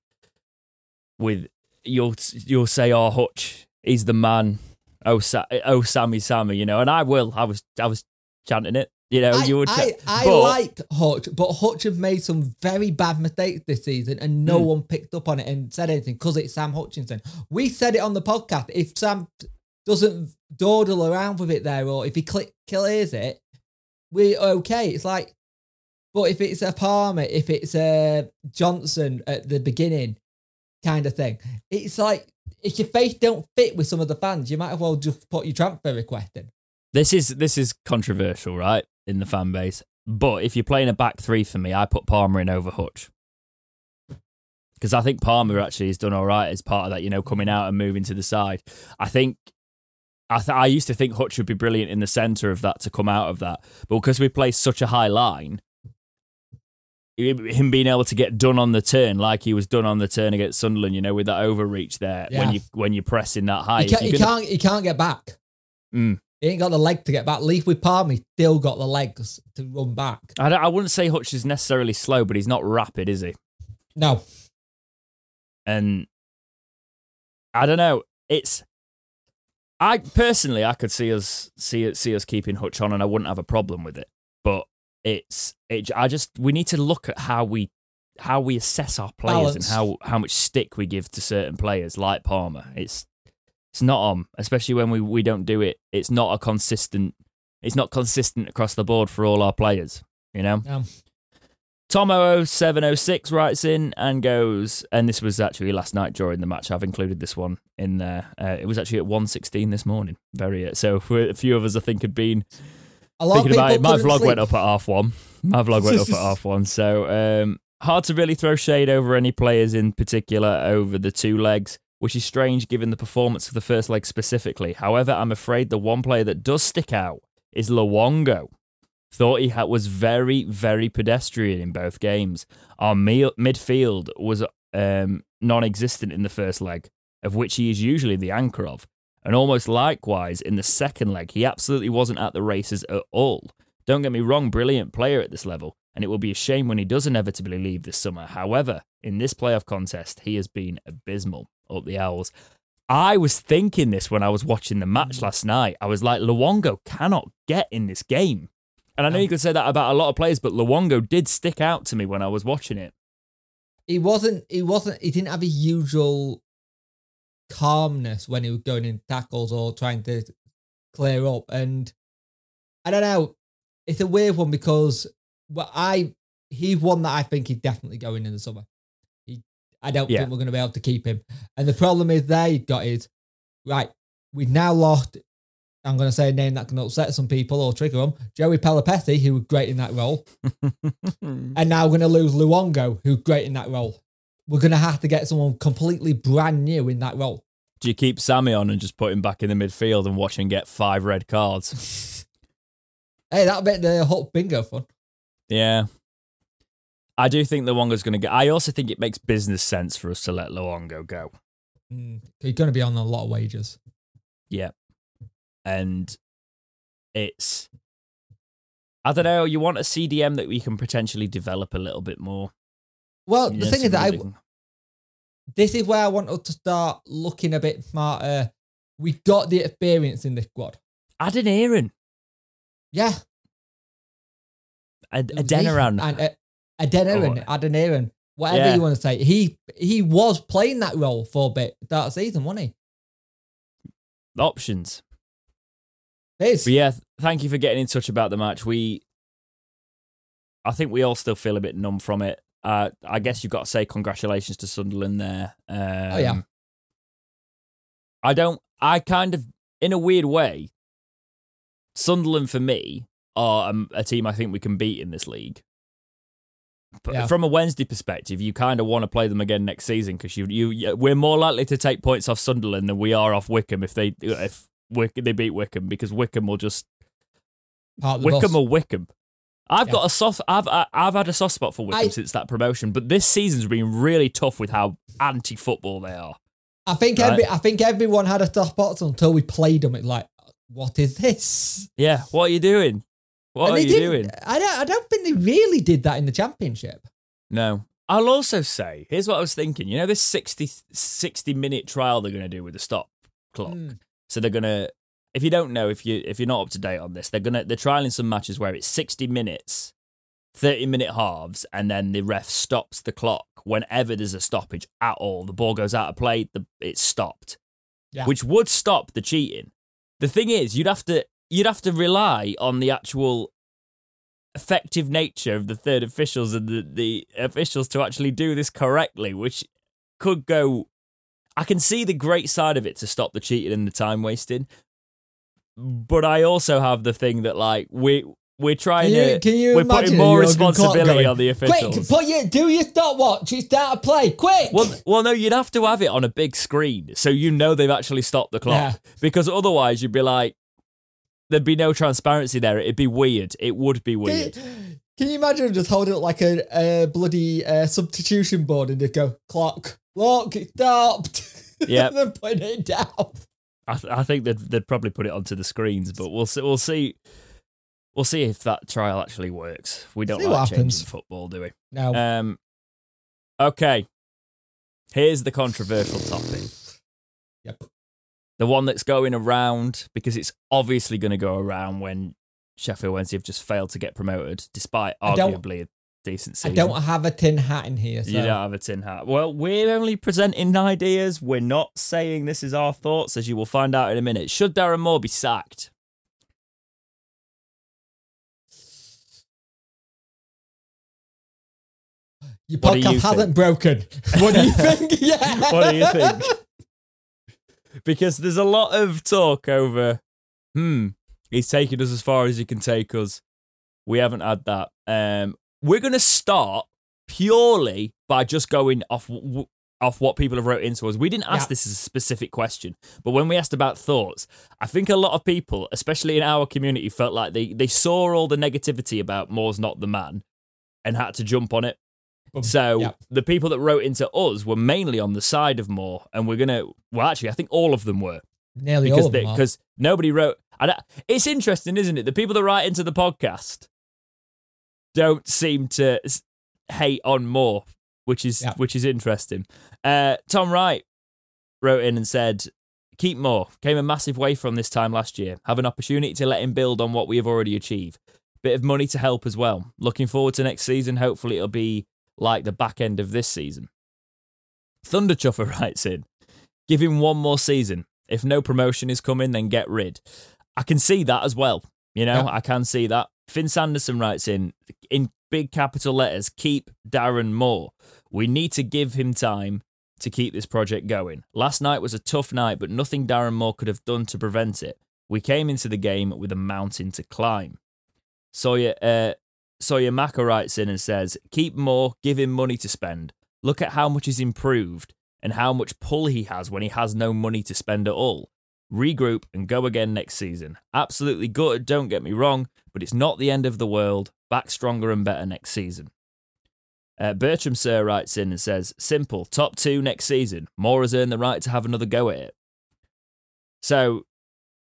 with you'll you'll say, "Oh, Hutch, he's the man." Oh, Sa- oh, Sammy, Sammy, you know, and I will. I was, I was chanting it. You know, I, you would. I, I but- like Hutch, but Hutch have made some very bad mistakes this season, and no Hmm. one picked up on it and said anything because it's Sam Hutchinson. We said it on the podcast. If Sam doesn't dawdle around with it there, or if he click clears it, we're okay. It's like, but if it's a Palmer, if it's a Johnson at the beginning, kind of thing, it's like if your face don't fit with some of the fans, you might as well just put your transfer request in. This is this is controversial, right, in the fan base. But if you're playing a back three for me, I put Palmer in over Hutch because I think Palmer actually has done all right as part of that. You know, coming out and moving to the side. I think I th- I used to think Hutch would be brilliant in the centre of that to come out of that, but because we play such a high line. Him being able to get done on the turn, like he was done on the turn against Sunderland, you know, with that overreach there Yeah. when you when you're pressing that high. He, can't, he gonna- can't. He can't get back. Mm. He ain't got the leg to get back. Leaf with he's still got the legs to run back. I, don't- I wouldn't say Hutch is necessarily slow, but he's not rapid, is he? No, And I don't know. It's I personally I could see us see see us keeping Hutch on, and I wouldn't have a problem with it. But it's it. I just we need to look at how we how we assess our players Balance. and how how much stick we give to certain players like Palmer. It's it's not on, especially when we we don't do it. It's not a consistent. It's not consistent across the board for all our players. You know. no. Tomo0706 writes in and goes, and this was actually last night during the match. I've included this one in there. Uh, it was actually at 1.16 this morning. Very uh, So a few of us, I think, had been A lot thinking of about it. My vlog sleep. went up at half one. My vlog went up at half one. So um, hard to really throw shade over any players in particular over the two legs, which is strange given the performance of the first leg specifically. However, I'm afraid the one player that does stick out is Luongo. Thought he had, was very, very pedestrian in both games. Our me- midfield was um, non existent in the first leg, of which he is usually the anchor of. And almost likewise in the second leg, he absolutely wasn't at the races at all. Don't get me wrong, brilliant player at this level, and it will be a shame when he does inevitably leave this summer. However, in this playoff contest, he has been abysmal up the Owls. I was thinking this when I was watching the match mm. last night. I was like, Luongo cannot get in this game. And I know you could say that about a lot of players, but Luongo did stick out to me when I was watching it. He wasn't. He wasn't. He didn't have his usual calmness when he was going in tackles or trying to clear up. And I don't know, it's a weird one because well, I he's one that I think he's definitely going in the summer. He, I don't Yeah. think we're going to be able to keep him. And the problem is they got is right. We've now lost. I'm going to say a name that can upset some people or trigger them. Joey Pelupessy, who was great in that role, and now we're going to lose Luongo, who's great in that role. We're going to have to get someone completely brand new in that role. Do you keep Sammy on and just put him back in the midfield and watch him get five red cards? Hey, that'll make the Hulk bingo fun. Yeah. I do think Luongo's going to get. I also think it makes business sense for us to let Luongo go. Mm, he's going to be on a lot of wages. Yeah. And it's. I don't know. You want a CDM that we can potentially develop a little bit more. Well, the thing is that I, this is where I want us to start looking a bit smarter. We got the experience in this squad. add an Aaron, Yeah. a, a it was me Denaran. And uh, Adeniran, Oh. Adeniran, whatever Yeah. you want to say. He he was playing that role for a bit that season, wasn't he? options. This. But yeah, thank you for getting in touch about the match. We, I think we all still feel a bit numb from it. Uh, I guess you've got to say congratulations to Sunderland there. Um, Oh, yeah. I don't. I kind of, in a weird way, Sunderland for me are um, a team I think we can beat in this league. But Yeah. from a Wednesday perspective, you kind of want to play them again next season because you, you, we're more likely to take points off Sunderland than we are off Wycombe if they if Wick, they beat Wycombe because Wycombe will just part of the Wycombe bus. or Wycombe. I've Yeah. got a soft. I've I- I've had a soft spot for Wycombe I- since that promotion, but this season's been really tough with how anti-football they are. I think Right. every I think everyone had a soft spot until we played them. It's like, what is this? Yeah, what are you doing? What And are you doing? I don't. I don't think they really did that in the championship. No. I'll also say, here's what I was thinking. You know, this 60, 60 minute trial they're going to do with the stop clock. Mm. So they're going to, if you don't know, if you if you're not up to date on this, they're gonna they're trialing some matches where it's 60 minutes, 30 minute halves, and then the ref stops the clock whenever there's a stoppage at all. The ball goes out of play, the it's stopped, Yeah. which would stop the cheating. The thing is, you'd have to you'd have to rely on the actual effective nature of the third officials and the, the officials to actually do this correctly, which could go. I can see the great side of it to stop the cheating and the time wasting, but I also have the thing that like we we're trying Can you, to can you we're imagine putting more responsibility on the officials. Quick, put your do your stopwatch. It's out of play. Quick. Well, well, no, you'd have to have it on a big screen so you know they've actually stopped the clock. Yeah. Because otherwise, you'd be like, there'd be no transparency there. It'd be weird. It would be weird. can you imagine just holding it like a, a bloody uh, substitution board and just go clock, clock, it stopped. Yeah. and then putting it down. I, th- I think they'd, they'd probably put it onto the screens, but we'll see. We'll see. We'll see if that trial actually works. We don't See like changing football, do we? No. Um. Okay. Here's the controversial topic. Yep. The one that's going around because it's obviously going to go around when Sheffield Wednesday have just failed to get promoted, despite arguably decent I don't have a tin hat in here. So. You don't have a tin hat. Well, we're only presenting ideas. We're not saying this is our thoughts, as you will find out in a minute. Should Darren Moore be sacked? Your What do you podcast hasn't think? broken. What do you think? yeah. What do you think? because there's a lot of talk over, hmm, he's taken us as far as he can take us. We haven't had that. Um, we're going to start purely by just going off w- off what people have wrote into us. We didn't ask Yeah. this as a specific question, but when we asked about thoughts, I think a lot of people, especially in our community, felt like they they saw all the negativity about Moore's not the man and had to jump on it. So Yeah. the people that wrote into us were mainly on the side of Moore, and we're gonna. Well, actually, I think all of them were Nearly all because of them. because nobody wrote. And I- it's interesting, isn't it? The people that write into the podcast don't seem to hate on Moore, which is Yeah. which is interesting. Uh, Tom Wright wrote in and said, "Keep Moore came a massive way from this time last year. Have an opportunity to let him build on what we have already achieved. Bit of money to help as well. Looking forward to next season. Hopefully, it'll be like the back end of this season." Thunder Chuffer writes in, "Give him one more season. If no promotion is coming, then get rid." I can see that as well. You know, Yeah. I can see that. Finn Sanderson writes in in big capital letters, keep Darren Moore. We need to give him time to keep this project going. Last night was a tough night, but nothing Darren Moore could have done to prevent it. We came into the game with a mountain to climb. Sawyer uh, Sawyer Maka writes in and says, Keep Moore, give him money to spend. Look at how much he's improved and how much pull he has when he has no money to spend at all. Regroup and go again next season. Absolutely good, don't get me wrong, but it's not the end of the world. Back stronger and better next season. Uh, Bertram Sir writes in and says, Simple, top two next season. Moore has earned the right to have another go at it. So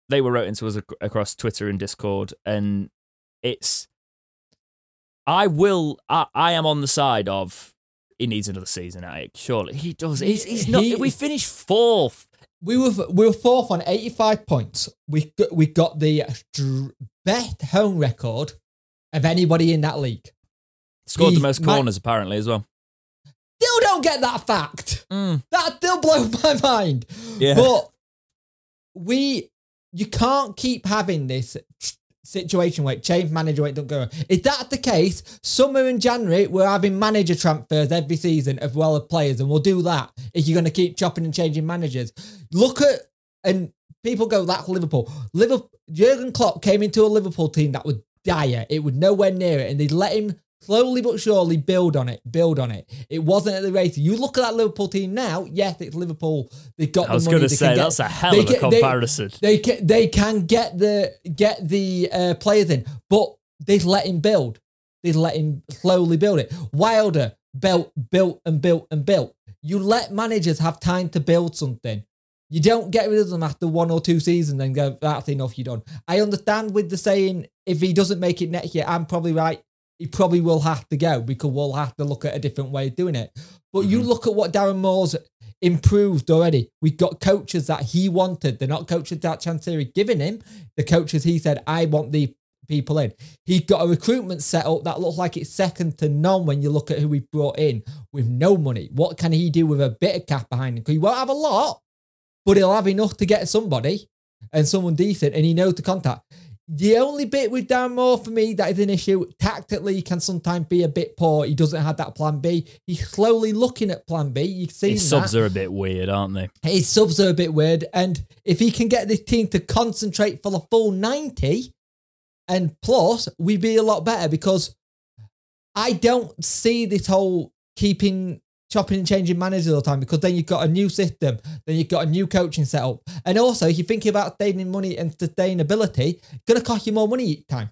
they were wrote into us ac- across Twitter and Discord, and it's. I will. I, I am on the side of he needs another season it. Surely he does. He's, he's not. He- we finished fourth. We were we were fourth on 85 points. We got, we got the best home record of anybody in that league. Scored He the most corners apparently as well. Still don't get that fact. Mm. That still blows my mind. Yeah. But we, you can't keep having this situation where change manager it don't go. If that the case, summer and January we're having manager transfers every season as well as players, and we'll do that if you're going to keep chopping and changing managers. Look at and people go that's Liverpool. Liverpool. Jurgen Klopp came into a Liverpool team that was dire. It was nowhere near it, and they let him slowly but surely build on it, build on it. It wasn't at the rate. You look at that Liverpool team now. Yes, it's Liverpool. They've got. I was going to say get- that's a hell of a can- they- comparison. They can they can get the get the uh, players in, but they let him build. They let him slowly build it. Wilder built, built, and built and built. You let managers have time to build something. You don't get rid of them after one or two seasons and go, that's enough, you're done. I understand with the saying, if he doesn't make it next year, I'm probably right. He probably will have to go because we'll have to look at a different way of doing it. But you Mhm. look at what Darren Moore's improved already. We've got coaches that he wanted. They're not coaches that Chansiri giving him. The coaches he said, I want the people in. He got a recruitment set up that looks like it's second to none when you look at who we brought in with no money. What can he do with a bit of cash behind him? Because he won't have a lot, but he'll have enough to get somebody and someone decent, and he knows the contact. The only bit with Dan Moore for me that is an issue, tactically, he can sometimes be a bit poor. He doesn't have that plan B. He's slowly looking at plan B. You've seen His that. subs are a bit weird, aren't they? His subs are a bit weird. And if he can get this team to concentrate for the full 90 and plus, we'd be a lot better because I don't see this whole keeping chopping and changing managers all the time because then you've got a new system, then you've got a new coaching setup. And also, if you're thinking about saving money and sustainability, it's going to cost you more money each time.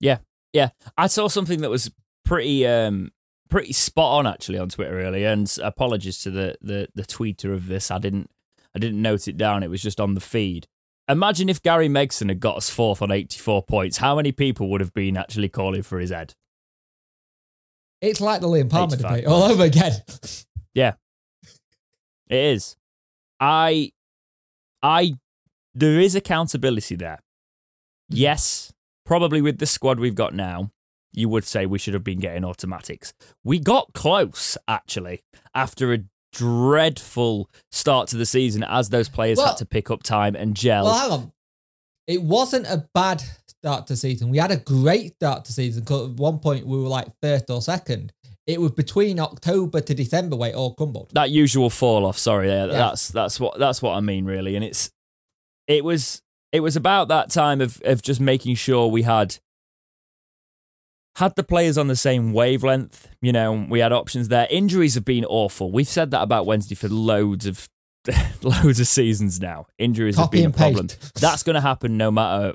Yeah, Yeah. I saw something that was pretty um pretty spot on actually on Twitter earlier, and apologies to the the the tweeter of this. I didn't I didn't note it down. It was just on the feed. Imagine if Gary Megson had got us fourth on 84 points. How many people would have been actually calling for his head? It's like the Liam Palmer debate all over again. Yeah, it is. I, I, there is accountability there. Mm-hmm. Yes, probably with the squad we've got now, you would say we should have been getting automatics. We got close, actually, after a dreadful start to the season as those players Well- had to pick up time and gel. Well, hang on. It wasn't a bad start to season. We had a great start to season because at one point we were like first or second. It was between October to December where it all crumbled. that usual fall off. Sorry, yeah, Yeah. that's that's what that's what I mean really, and it's it was it was about that time of of just making sure we had had the players on the same wavelength. You know, we had options there. Injuries have been awful. We've said that about Wednesday for loads of loads of seasons now. Injuries Copy have been a problem. That's going to happen no matter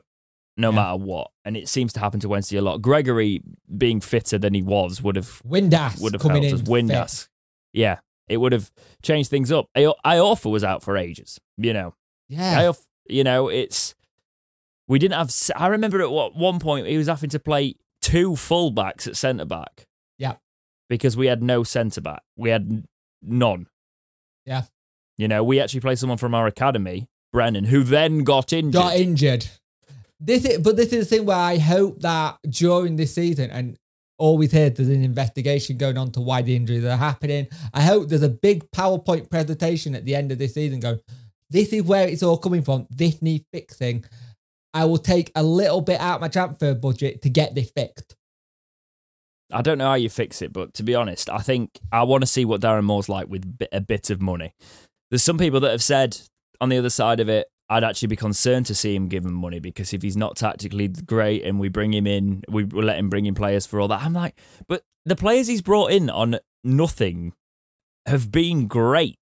no Yeah. matter what, and it seems to happen to Wednesday a lot. Gregory being fitter than he was would have Windass would have helped in. us. fit. Windass. Yeah, it would have changed things up. I- Iorfa was out for ages. You know, Yeah. Iorfa, you know, it's we didn't have. I remember at what one point he was having to play two fullbacks at centre back. Yeah. because we had no centre back. We had none. Yeah. you know, we actually played someone from our academy, Brennan, who then got injured. Got injured. This is, but this is the thing where I hope that during this season, and always heard there's an investigation going on to why the injuries are happening. I hope there's a big PowerPoint presentation at the end of this season going, this is where it's all coming from. This needs fixing. I will take a little bit out my transfer budget to get this fixed. I don't know how you fix it, but to be honest, I think I want to see what Darren Moore's like with a bit of money. There's some people that have said on the other side of it, I'd actually be concerned to see him give him money because if he's not tactically great and we bring him in, we let him bring in players for all that. I'm like, but the players he's brought in on nothing have been great.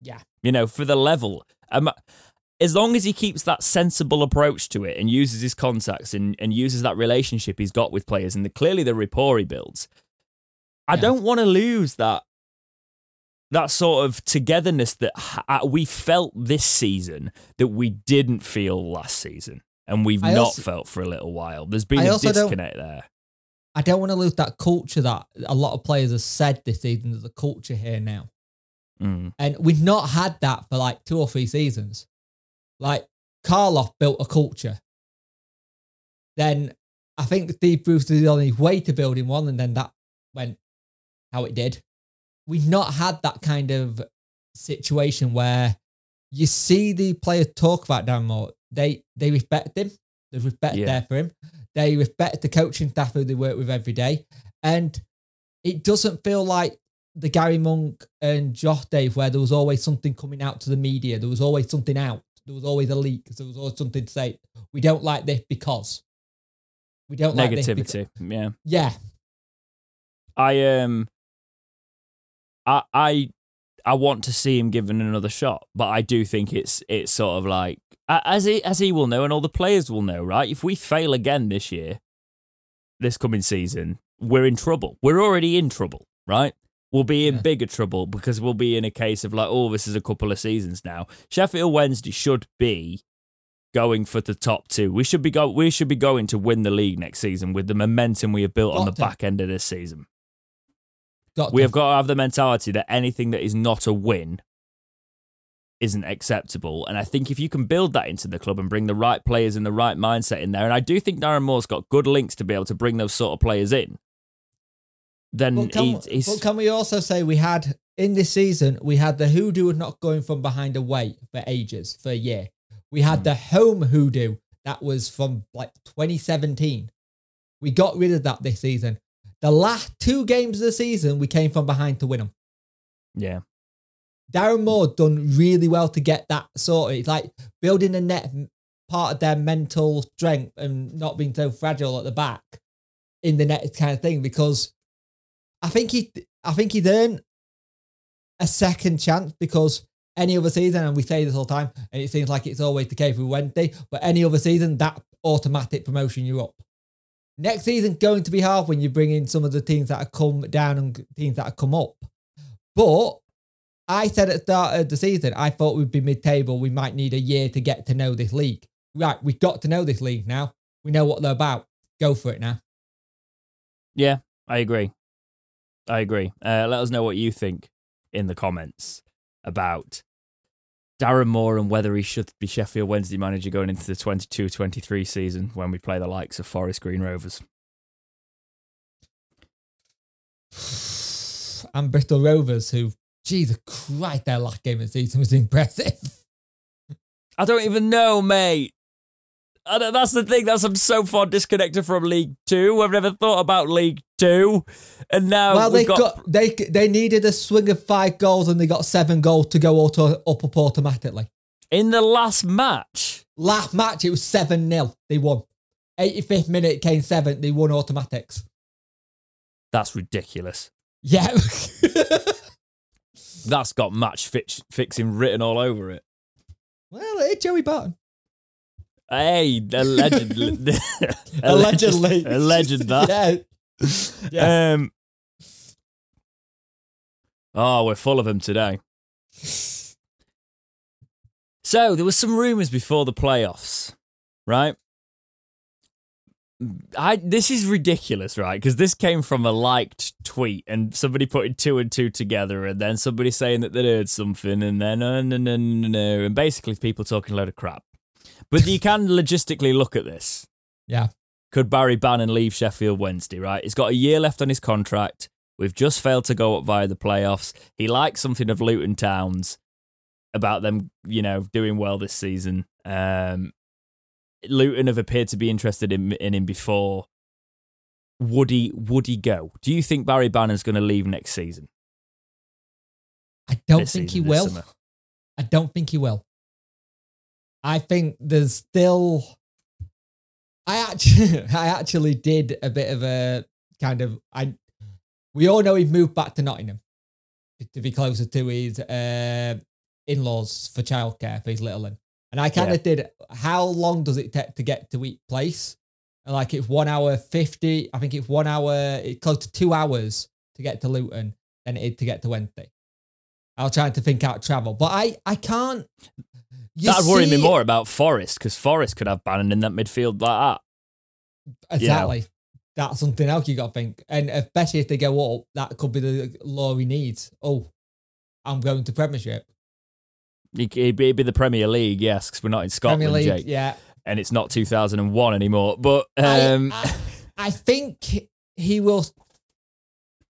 Yeah. You know, for the level. Um, as long as he keeps that sensible approach to it and uses his contacts and, and uses that relationship he's got with players and the, clearly the rapport he builds, I don't want to lose that that sort of togetherness that we felt this season that we didn't feel last season and we've I not also, felt for a little while. There's been I a disconnect there. I don't want to lose that culture that a lot of players have said this season. There's a culture here now. Mm. And we've not had that for like two or three seasons. Like Karloff built a culture. Then I think Steve Bruce is the only way to building one, and then that went how it did. We've not had that kind of situation where you see the players talk about Dan Moore. They they respect him. There's respect yeah. there for him. They respect the coaching staff who they work with every day. And it doesn't feel like the Garry Monk and Josh Dave, where there was always something coming out to the media. There was always something out. There was always a leak. There was always something to say. We don't like this because we don't negativity. Like because, yeah, yeah. I um, I I I want to see him given another shot, but I do think it's it's sort of like as he as he will know, and all the players will know, right? If we fail again this year, this coming season, we're in trouble. We're already in trouble, right? we'll be in yeah. bigger trouble because we'll be in a case of like, oh, this is a couple of seasons now. Sheffield Wednesday should be going for the top two. We should be go we should be going to win the league next season with the momentum we have built got on the back end of this season. Got we to. have got to have the mentality that anything that is not a win isn't acceptable. And I think if you can build that into the club and bring the right players and the right mindset in there, and I do think Darren Moore's got good links to be able to bring those sort of players in then but can, he, but can we also say we had in this season we had the hoodoo of not going from behind away for ages for a year. We had mm. the home hoodoo that was from like 2017. We got rid of that this season. The last two games of the season, we came from behind to win them. Yeah. Darren Moore done really well to get that sorted. It's like building a net part of their mental strength and not being so fragile at the back in the net kind of thing because I think he, I think he'd earn a second chance because any other season, and we say this all the time, and it seems like it's always the case with Wednesday, but any other season, that automatic promotion, you're up. Next season going to be hard when you bring in some of the teams that have come down and teams that have come up. But I said at the start of the season, I thought we'd be mid-table. We might need a year to get to know this league. Right, we've got to know this league now. We know what they're about. Go for it now. Yeah, I agree. I agree. Uh, let us know what you think in the comments about Darren Moore and whether he should be Sheffield Wednesday manager going into the 22 23 season when we play the likes of Forest Green Rovers. and Bristol Rovers, who, Jesus Christ, their last game of the season was impressive. I don't even know, mate. And that's the thing. That's I'm so far disconnected from League Two. I've never thought about League Two, and now well, they got, got, they they needed a swing of five goals, and they got seven goals to go auto up up automatically in the last match. Last match, it was seven 0 They won. 85th minute came seven. They won automatics. That's ridiculous. Yeah. That's got match fix, fixing written all over it. Well, hey, Joey Barton. Hey, allegedly. allegedly. A legend that. Yeah. yeah. Um, oh, we're full of them today. So there was some rumours before the playoffs, right? I this is ridiculous, right? Because this came from a liked tweet, and somebody putting two and two together, and then somebody saying that they'd heard something, and then no, no, no, no, no, and basically people talking a load of crap. But you can logistically look at this. Yeah. Could Barry Bannon leave Sheffield Wednesday, right? He's got a year left on his contract. We've just failed to go up via the playoffs. He likes something of Luton Towns about them, you know, doing well this season. Um, Luton have appeared to be interested in, in him before. Would he would he go? Do you think Barry Bannon's going to leave next season? I don't This think he season, this will. summer? I don't think he will. I think there's still. I actually, I actually did a bit of a kind of. I, we all know he moved back to Nottingham to be closer to his uh, in-laws for childcare for his little one. And I kind Yeah. of did. How long does it take to get to each place? And like it's one hour fifty. I think it's one hour. It's close to two hours to get to Luton than it is to get to Wednesday. I was trying to think out travel, but I I can't. You That'd worry me more about Forest because Forest could have Bannon in that midfield like that. you know. Exactly. That's something else you got to think, and especially if they go up, that could be the law he needs. Oh, I'm going to Premiership, He'd be, the Premier League, yes, because we're not in Scotland, Premier League. Jake, Yeah, and it's not 2001 anymore. But I- um, I, I think he will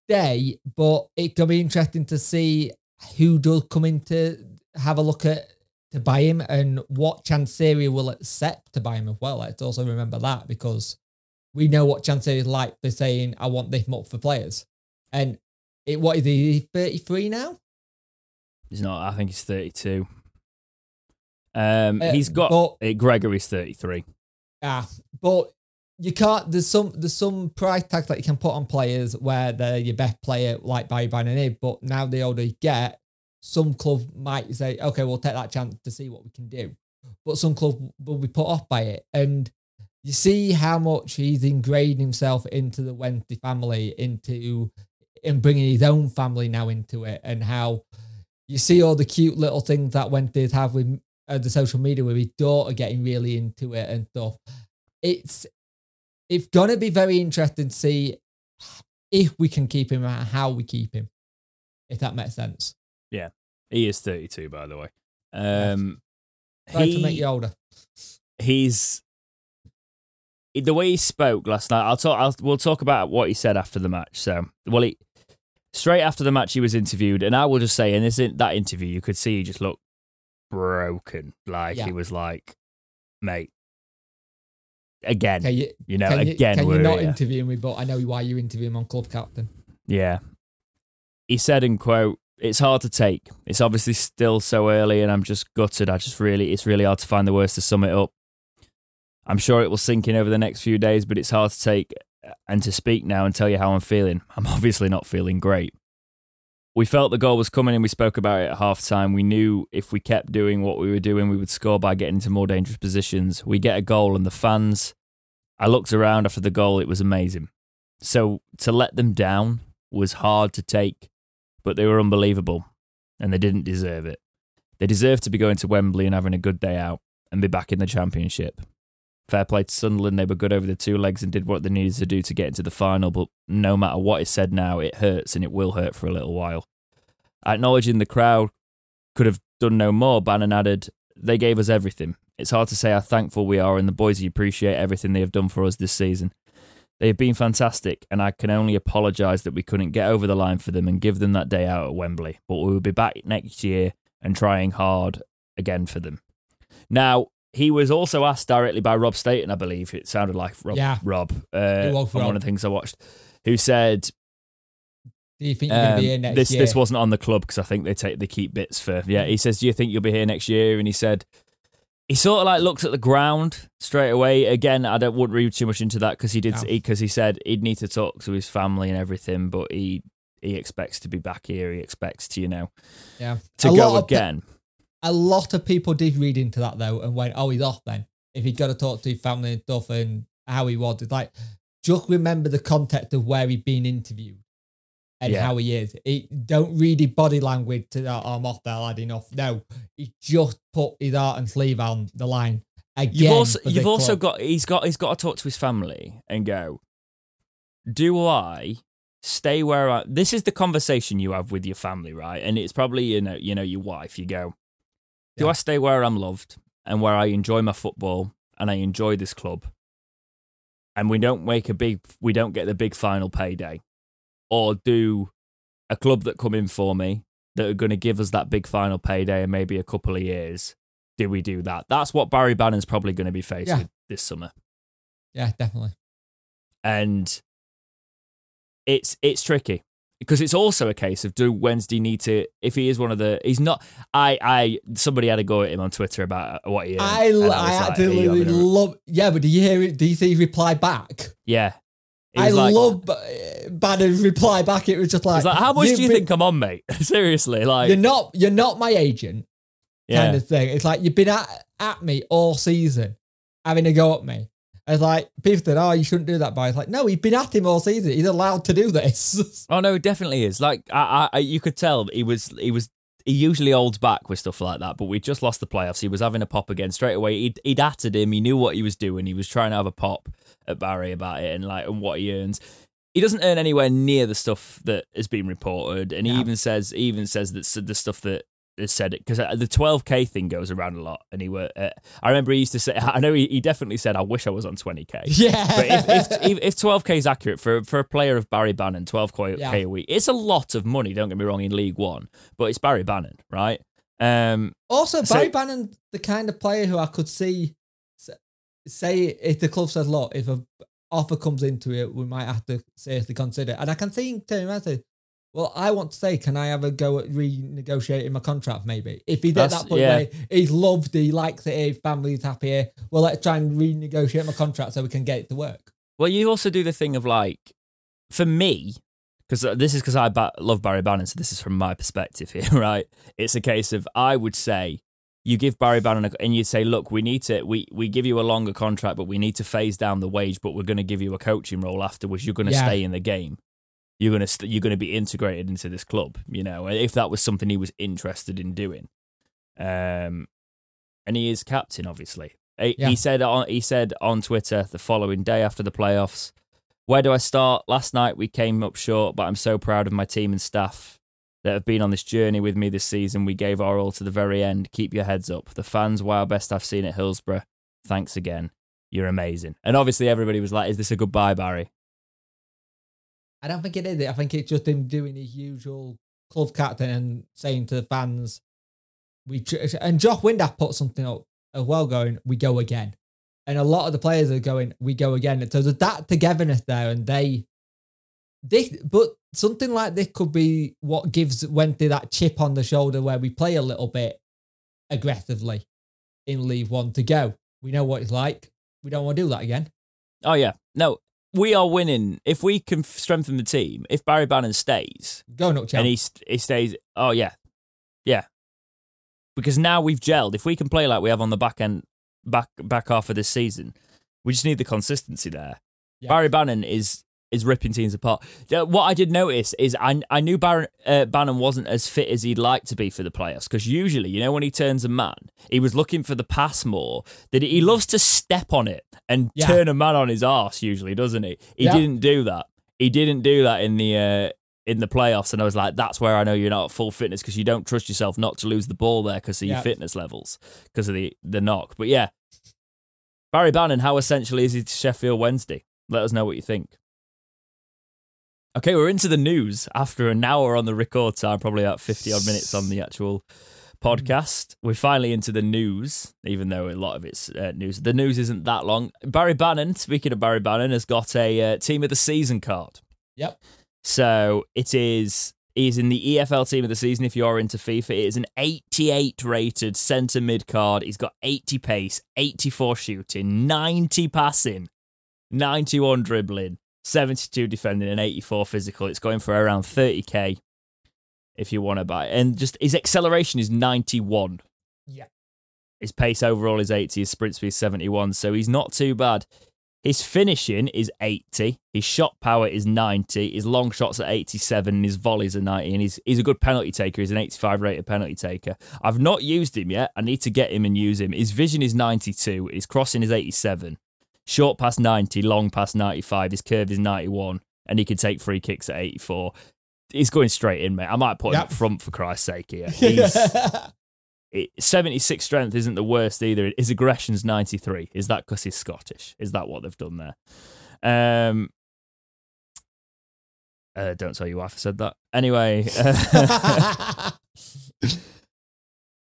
stay, but it could be interesting to see who does come in to have a look at to buy him and what Chansiri will accept to buy him as well. Let's also remember that because we know what Chansiri is like for saying, I want this much for players. And it what is he, 33 now? he's not. I think he's 32. Um, Uh, he's got but- uh, Gregory's 33. Ah, but you can't. There's some there's some price tags that you can put on players where they're your best player, like Barry Bannon. But now the older you get, some club might say, "Okay, we'll take that chance to see what we can do." But some club will be put off by it, and you see how much he's ingrained himself into the Wednesday family, into and bringing his own family now into it, and how you see all the cute little things that Wednesdays have with uh, the social media with his daughter getting really into it and stuff. It's it's gonna be very interesting to see if we can keep him and how we keep him. If that makes sense. Yeah, he is 32, by the way. Um, Try to make you older. he's the way he spoke last night. I'll talk. I'll, we'll talk about what he said after the match. So, well, he straight after the match he was interviewed, and I will just say, in this in that interview, you could see he just looked broken. Like Yeah. he was like, mate, again, Can you, you know, can you, again, can we're you not here. interview me? But I know why you interview him on Club Captain. Yeah. He said in quote, it's hard to take. It's obviously still so early and I'm just gutted. I just really it's really hard to find the words to sum it up. I'm sure it will sink in over the next few days, but it's hard to take and to speak now and tell you how I'm feeling. I'm obviously not feeling great. We felt the goal was coming and we spoke about it at half time. We knew if we kept doing what we were doing, we would score by getting into more dangerous positions. We get a goal and the fans I looked around after the goal, it was amazing. So to let them down was hard to take, but they were unbelievable and they didn't deserve it. They deserve to be going to Wembley and having a good day out and be back in the championship. Fair play to Sunderland, they were good over the two legs and did what they needed to do to get into the final, but no matter what is said now, it hurts and it will hurt for a little while. Acknowledging the crowd could have done no more, Bannon added, they gave us everything. It's hard to say how thankful we are, and the boys appreciate everything they have done for us this season. They have been fantastic, and I can only apologise that we couldn't get over the line for them and give them that day out at Wembley. But we will be back next year and trying hard again for them. Now, he was also asked directly by Rob Staten, I believe. It sounded like Rob. Yeah. Rob. Uh, on Rob. one of the things I watched, who said Do you think you're um, be here next this year? this wasn't on the club because I think they take they keep bits for yeah. He says, "Do you think you'll be here next year?" And he said, he sort of like looked at the ground straight away. Again, I don't wouldn't read too much into that because he did No. because he, said he'd need to talk to his family and everything, but he he expects to be back here. He expects to you know yeah. to A go of pe- again. a lot of people did read into that though and went, "Oh, he's off then." If he'd got to talk to his family and stuff and how he was, it's like just remember the context of where he'd been interviewed and Yeah. how he is. He, don't read his body language to that. I'm off there, lad. Enough. No, he just put his heart and sleeve on the line again. You've also you've also got he's got he's got to talk to his family and go. Do I stay where I? This is the conversation you have with your family, right? And it's probably you know you know your wife. You go. Do Yeah. I stay where I'm loved and where I enjoy my football and I enjoy this club? And we don't make a big we don't get the big final payday, or do a club that come in for me that are going to give us that big final payday and maybe a couple of years do we do that? That's what Barry Bannon's probably going to be faced Yeah. with this summer. Yeah, definitely. and it's it's tricky because it's also a case of do Wednesday need to if he is one of the he's not I I somebody had a go at him on Twitter about uh, what he earned, I, and I, like, absolutely you having a-" love. Yeah, but do you hear it? Do you see his reply back? yeah He I like- love Bannon's reply back. It was just like, like, how much do you been- think I'm on, mate? Seriously, like, You're not. You're not my agent. yeah, kind of thing. It's like you've been at, at me all season, having a go at me. It's like people said, "Oh, you shouldn't do that." But it's like, no, he's been at him all season. He's allowed to do this. Oh no, it definitely is. Like I, I, you could tell he was, he was. He usually holds back with stuff like that, but we just lost the playoffs. He was having a pop again straight away. He'd, he'd atted him. He knew what he was doing. He was trying to have a pop at Barry about it and like and what he earns. He doesn't earn anywhere near the stuff that has been reported, and he Yeah. even says he even says that the stuff that is said it because the 12k thing goes around a lot. And he were, uh, I remember he used to say, I know he, he definitely said, "I wish I was on 20k." yeah, But if, if, if, if 12k is accurate for, for a player of Barry Bannon, 12k Yeah. a week, it's a lot of money. Don't get me wrong in League One, but it's Barry Bannon, right? Um, also So- Barry Bannon, the kind of player who I could see say if the club says, "Look, if a offer comes into it, we might have to seriously consider." And I can see him turning around and say, "Well, I want to say, can I have a go at renegotiating my contract? Maybe if he's at that point yeah. where he's loved, he likes it, his family's happy here. Well, let's try and renegotiate my contract so we can get it to work." well, you also do the thing of like, for me, because uh, this is because I ba- love Barry Bannon, so this is from my perspective here, right? It's a case of I would say you give Barry Bannon a, and you say, look, we need to we we give you a longer contract, but we need to phase down the wage, but we're going to give you a coaching role afterwards. You're going to Yeah. stay in the game. You're going to st- you're to be integrated into this club. You know, if that was something he was interested in doing, um, and he is captain, obviously. He, Yeah. he said on he said on Twitter the following day after the playoffs. Where do I start? Last night we came up short, but I'm so proud of my team and staff that have been on this journey with me this season. We gave our all to the very end. Keep your heads up. The fans, wow, best I've seen at Hillsborough. Thanks again. You're amazing. And obviously everybody was like, is this a goodbye, Barry? I don't think it is. I think it's just him doing his usual club captain and saying to the fans, "We." Tr-, and Josh Windass put something up as well, going, "We go again," and a lot of the players are going, "We go again." So there's that togetherness there, and they, this, but something like this could be what gives Wednesday that chip on the shoulder where we play a little bit aggressively in League One to go. We know what it's like. We don't want to do that again. Oh, yeah. No, we are winning. If we can strengthen the team, if Barry Bannon stays, Go nuts, and he, he stays. Oh yeah, yeah. Because now we've gelled. If we can play like we have on the back end, back back half of this season, we just need the consistency there. Yeah. Barry Bannon is is ripping teams apart. What I did notice is I I knew Barron, uh, Bannon wasn't as fit as he'd like to be for the playoffs because usually, you know, when he turns a man, he was looking for the pass more. That he loves to step on it and Yeah. turn a man on his ass Usually, doesn't he? He Yeah. didn't do that. He didn't do that in the. Uh, in the playoffs, and I was like, "That's where I know you're not at full fitness because you don't trust yourself not to lose the ball there because of Yeah. your fitness levels, because of the the knock." But yeah, Barry Bannon, how essential is he to Sheffield Wednesday? Let us know what you think. Okay, we're into the news after an hour on the record time, probably about 50 odd minutes on the actual podcast. We're finally into the news, even though a lot of it's uh, news. The news isn't that long. Barry Bannon, speaking of Barry Bannon, has got a uh, team of the season card. Yep. So it is he's in the EFL team of the season if you're into FIFA. It is an 88 rated centre mid card. He's got 80 pace, 84 shooting, 90 passing, 91 dribbling, 72 defending, and 84 physical. It's going for around 30k if you want to buy it. And just his acceleration is 91. Yeah. His pace overall is 80, his sprint speed is 71, so he's not too bad. His finishing is 80, his shot power is 90, his long shots are 87, and his volleys are 90, and he's, he's a good penalty taker. He's an 85 rated penalty taker. I've not used him yet. I need to get him and use him. His vision is 92, his crossing is 87, short pass 90, long pass 95, his curve is 91, and he can take free kicks at 84. He's going straight in, mate. I might put him Yep. up front for Christ's sake here. He's, it, 76 strength isn't the worst either. His aggression's 93. Is that because he's Scottish? Is that what they've done there? Um, uh, don't tell your wife I said that. Anyway, uh,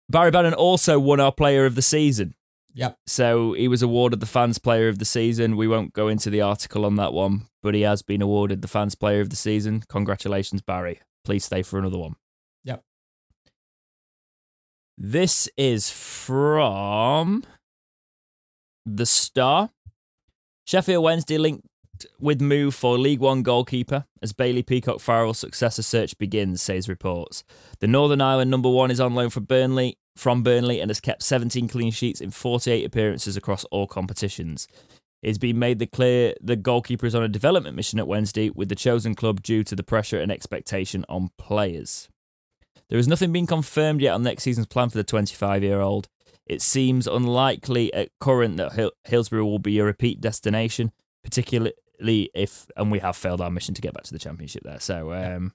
Barry Bannon also won our Player of the Season. Yep. So he was awarded the Fans Player of the Season. We won't go into the article on that one, but he has been awarded the Fans Player of the Season. Congratulations, Barry. Please stay for another one. Yep. This is from The Star. Sheffield Wednesday linked with move for League One goalkeeper as Bailey Peacock Farrell's successor search begins, says reports. The Northern Ireland number one is on loan for Burnley from Burnley and has kept 17 clean sheets in 48 appearances across all competitions. It's been made the clear the goalkeeper is on a development mission at Wednesday with the chosen club due to the pressure and expectation on players. There is nothing being confirmed yet on next season's plan for the 25 year old. It seems unlikely at current that Hill- Hillsborough will be a repeat destination, particularly if, and we have failed our mission to get back to the championship there. So, um,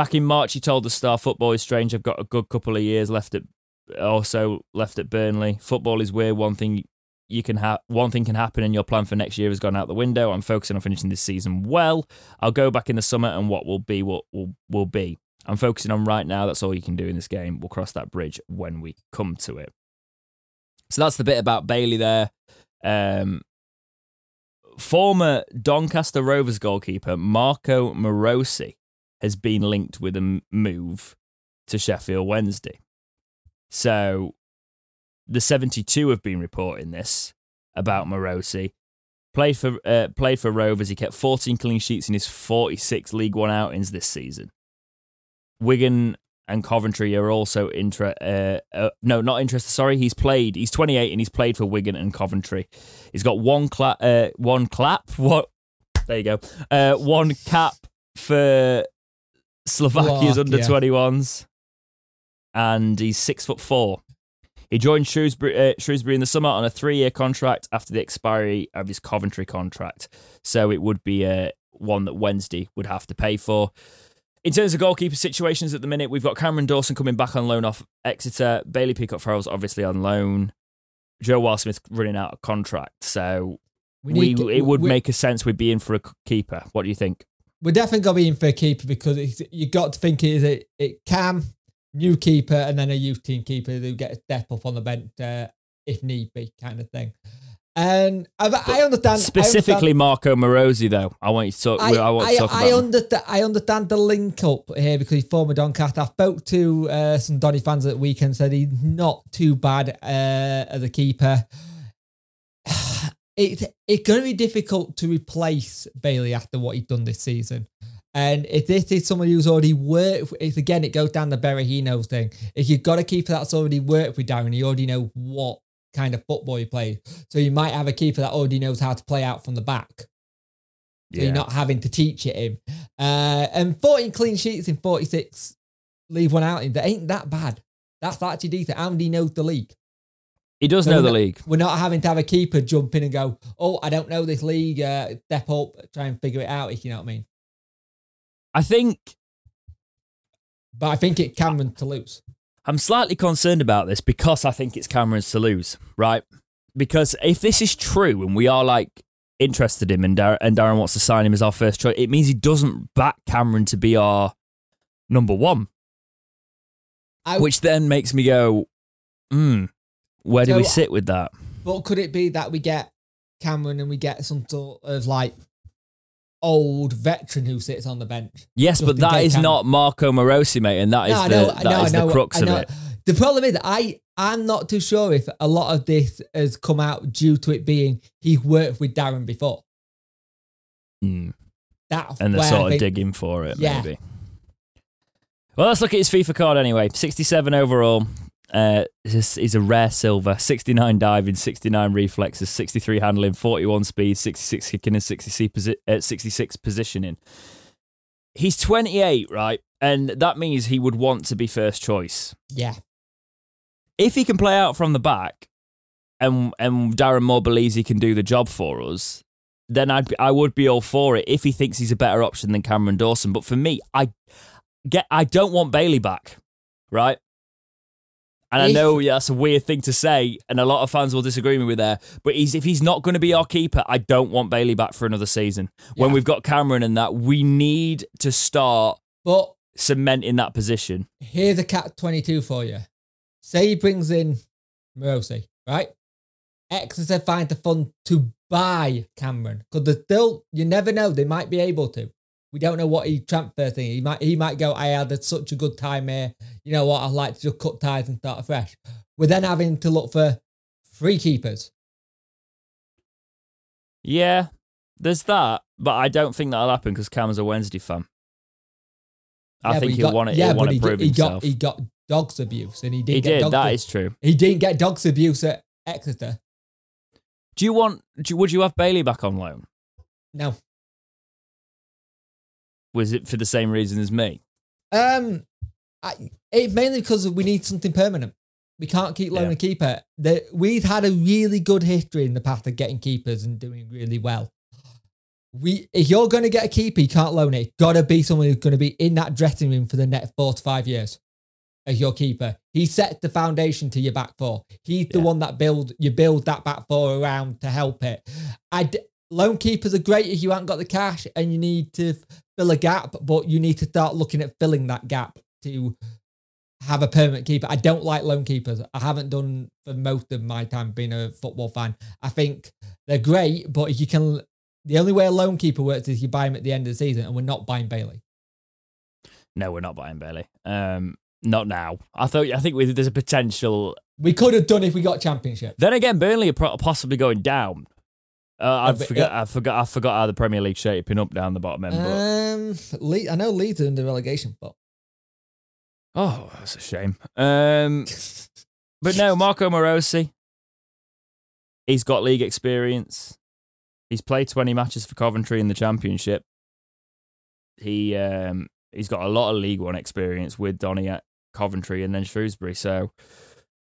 back in March, he told the Star, "Football is strange. I've got a good couple of years left at, also left at Burnley. Football is weird. One thing you can have, one thing can happen, and your plan for next year has gone out the window. I'm focusing on finishing this season well. I'll go back in the summer, and what will be, what will will be. I'm focusing on right now. That's all you can do in this game. We'll cross that bridge when we come to it. So that's the bit about Bailey there. Um, former Doncaster Rovers goalkeeper Marko Marosi has been linked with a move to Sheffield Wednesday. So the 72 have been reporting this about Marosi. Played for uh, played for Rovers. He kept 14 clean sheets in his 46 League One outings this season. Wigan and Coventry are also inter. Uh, uh, no, not interested. Sorry, he's played. He's 28 and he's played for Wigan and Coventry. He's got one clap. Uh, one clap. What? There you go. Uh, one cap for Slovakia's under 21s, and he's six foot four. He joined Shrewsbury, uh, Shrewsbury in the summer on a three-year contract after the expiry of his Coventry contract. So it would be uh, one that Wednesday would have to pay for. In terms of goalkeeper situations at the minute, we've got Cameron Dawson coming back on loan off Exeter. Bailey Peacock Farrell's obviously on loan. Joe Wildsmith running out of contract. So we, we it would make a sense we'd be in for a keeper. What do you think? We're definitely going to be in for a keeper because you got to think it is it, it Cam, new keeper, and then a youth team keeper who get a step up on the bench uh, if need be, kind of thing. And I, I understand specifically I understand, Marko Marosi, though. I want you to talk. I, I want to talk about. I understand. I understand the link up here because he's former Doncaster. I spoke to uh, some Donny fans at the weekend. Said he's not too bad uh, as a keeper. It's it's going to be difficult to replace Bailey after what he's done this season. And if this is somebody who's already worked, if again it goes down the Berahino thing, if you've got a keeper that's already worked with Darren, you already know what kind of football he play. So you might have a keeper that already knows how to play out from the back. So yeah. you're not having to teach it him. Uh, and 14 clean sheets in 46, leave one out. In that ain't that bad. That's actually decent. And he knows the league. He does know the not, league. We're not having to have a keeper jump in and go, oh, I don't know this league. Uh, step up, try and figure it out, if you know what I mean. I think. But I think it Cameron to lose. I'm slightly concerned about this because I think it's Cameron's to lose, right? Because if this is true and we are like interested in him and, Dar- and Darren wants to sign him as our first choice, it means he doesn't back Cameron to be our number one. I, which then makes me go, hmm, where do so, we sit with that? But could it be that we get Cameron and we get some sort of like old veteran who sits on the bench? Yes, but that is Cameron? not Marko Marosi, mate, and that is no, the, that no, is the crux of it. The problem is, I I'm not too sure if a lot of this has come out due to it being he worked with Darren before. Mm. That's and they're sort of think, digging for it, yeah. maybe. Well, let's look at his FIFA card anyway. 67 overall, uh, is a rare silver. 69 diving, 69 reflexes, 63 handling, 41 speed, 66 kicking, and 66, uh, 66 positioning. He's 28, right? And that means he would want to be first choice. Yeah. If he can play out from the back and and Darren Moore believes he can do the job for us, then I'd be, I would be all for it if he thinks he's a better option than Cameron Dawson. But for me, I get I don't want Bailey back, right? And I know that's a weird thing to say, and a lot of fans will disagree with me there. But he's, if he's not going to be our keeper, I don't want Bailey back for another season. When we've got Cameron and that, we need to start but cementing that position. Here's a cat 22 for you. Say he brings in Marosi, right? Exeter find the fund to buy Cameron because they're still, you never know, they might be able to. We don't know what he transfer thing. He might he might go. I had such a good time here. You know what? I'd like to just cut ties and start afresh. We're then having to look for free keepers. Yeah, there's that, but I don't think that'll happen because Cam's a Wednesday fan. I Yeah, think he he'll want to. Yeah, he'll but want he, to did- he himself. got he got dogs abuse, and he did. he get did. That abuse. is true. He didn't get dogs abuse at Exeter. Do you want? Do, would you have Bailey back on loan? No. Was it for the same reason as me? Um, I, it mainly because we need something permanent. We can't keep loaning Yeah. a keeper. The, we've had a really good history in the past of getting keepers and doing really well. We, if you're going to get a keeper, you can't loan it. Got to be someone who's going to be in that dressing room for the next four to five years as your keeper. He sets the foundation to your back four. He's the Yeah. one that build you build that back four around to help it. I d- loan keepers are great if you haven't got the cash and you need to fill a gap, but you need to start looking at filling that gap to have a permanent keeper. I don't like loan keepers. I haven't done for most of my time being a football fan. I think they're great, but if you can, the only way a loan keeper works is you buy him at the end of the season, and we're not buying Bailey. No, we're not buying Bailey. Um, not now. I thought. I think we, there's a potential. We could have done if we got championship. Then again, Burnley are possibly going down. Uh, I forgot. I forgot. I forgot how the Premier League shaping up down the bottom end. But Um, Le- I know Leeds are in the relegation, but oh, that's a shame. Um, but no, Marko Marosi. He's got league experience. He's played 20 matches for Coventry in the Championship. He um, he's got a lot of League One experience with Donny at Coventry and then Shrewsbury. So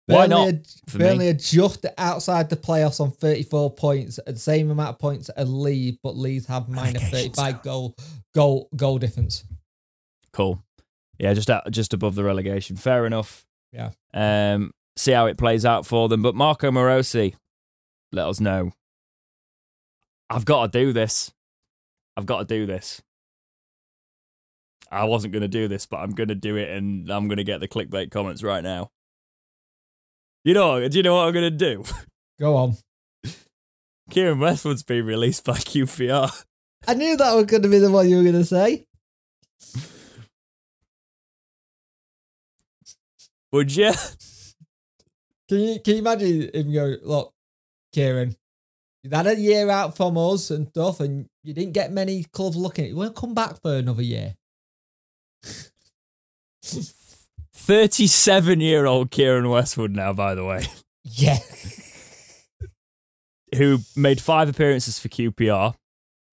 why not? Burnley are- for Burnley me? are just outside the playoffs on 34 points, the same amount of points as Leeds, but Leeds have 35 goal goal goal difference. Cool. Yeah, just just above the relegation. Fair enough. Yeah. Um, see how it plays out for them. But Marko Marosi, let us know. I've got to do this. I've got to do this. I wasn't going to do this, but I'm going to do it, and I'm going to get the clickbait comments right now. You know, do you know what I'm going to do? Go on. Kieran Westwood's been released by QPR. I knew that was going to be the one you were going to say. Would you? Can you can you imagine him go, look, Kieran, you've had a year out from us and stuff, and you didn't get many clubs looking at you. Won't come back for another year. 37 year old Kieran Westwood now, by the way. Yeah. who made five appearances for QPR.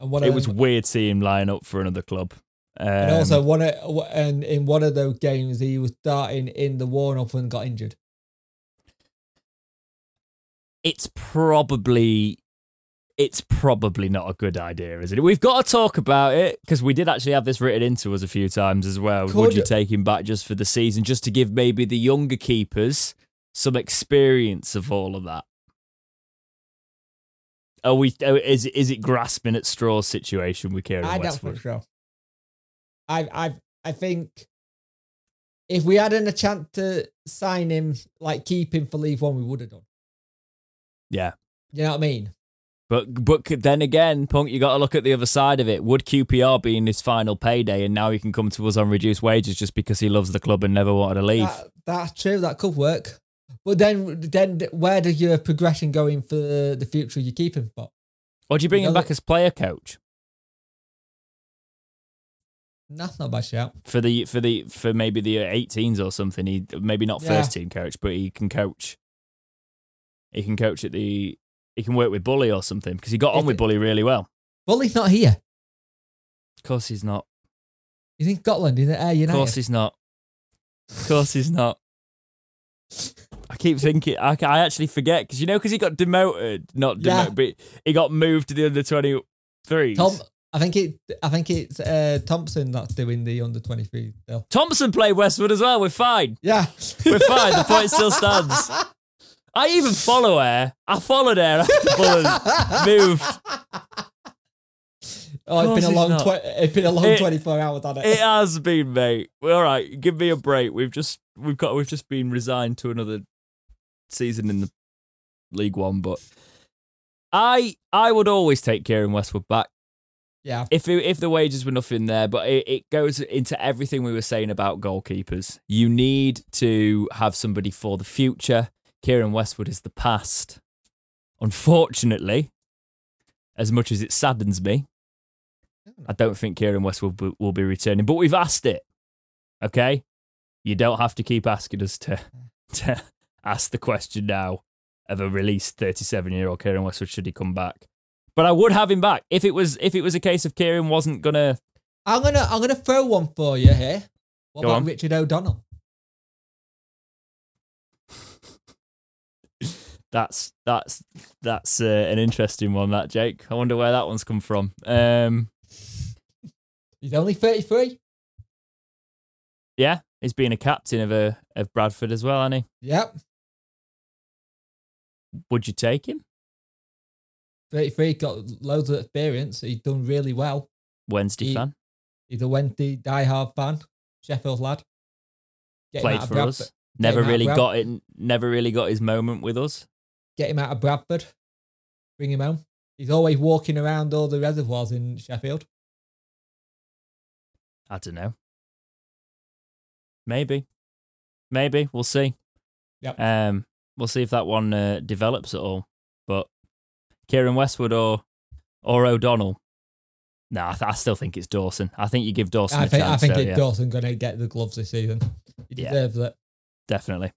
And one It was weird seeing him line up for another club. Um, and also one of, and in one of those games he was starting in the warm up and got injured. it's probably it's probably not a good idea, is it? We've got to talk about it because we did actually have this written into us a few times as well. Would Could- you take him back just for the season, just to give maybe the younger keepers some experience of all of that? Are we? Is is it grasping at straws situation with Kieran I don't think so. I I I think if we hadn't a chance to sign him, like keep him for League One, we would have done. Yeah. You know what I mean? But but then again, Punk, you got to look at the other side of it. Would QPR be in his final payday, and now he can come to us on reduced wages just because he loves the club and never wanted to leave? That, that's true. That could work. But then, then where does your progression go in for the future you keep him for? or do you bring him Another- back as player coach That's not bad shout. for the for the for maybe the 18s or something? He maybe not Yeah. first team coach, but he can coach. He can coach at the. He can work with Bully or something because he got on If with it- Bully really well. Bully's not here. Of course he's not. He's in Scotland in the Ayr ah, Of course he's not. Of course he's not. I keep thinking I, I actually forget because you know because he got demoted, not Yeah. demoted, but he got moved to the under twenty three. Tom, I think it. I think it's uh, Thompson that's doing the under twenty three. Thompson played Westwood as well. We're fine. Yeah, We're fine. The point still stands. I even follow her. I followed her after Bullen moved. Oh, it's been a long it's been a long 24 hours on it. It has been, mate. All right, give me a break. We've just we've got we've just been resigned to another season in the League One, but I I would always take Kieran Westwood back yeah. if it, if the wages were nothing there. But it, it goes into everything we were saying about goalkeepers. You need to have somebody for the future. Kieran Westwood is the past. Unfortunately, as much as it saddens me, I don't think Kieran Westwood will, will be returning. But we've asked it. Okay, you don't have to keep asking us to to ask the question now of a released 37 year old Kieran Westwood should he come back. But I would have him back if it was if it was a case of Kieran wasn't gonna. I'm gonna I'm gonna throw one for you here. What Go about on. Richard O'Donnell? That's that's that's uh, an interesting one. That Jake. I wonder where that one's come from. Um, He's only 33. yeah, he's been a captain of a of Bradford as well, hasn't he? Yep. Would you take him? 33, got loads of experience. He's done really well. Wednesday He- fan, He's a Wendy diehard fan, Sheffield lad. Get played for Bradford. us. Never him out of really got it. Never really got his moment with us. Get him out of Bradford. Bring him home. He's always walking around all the reservoirs in Sheffield. I don't know. Maybe, maybe we'll see. Yep. Um, we'll see if that one uh, develops at all. But Kieran Westwood or or O'Donnell. No, I, th- I still think it's Dawson. I think you give Dawson I a think, I chance. think so, it's yeah, Dawson going to get the gloves this season. He Yeah. deserves it. definitely.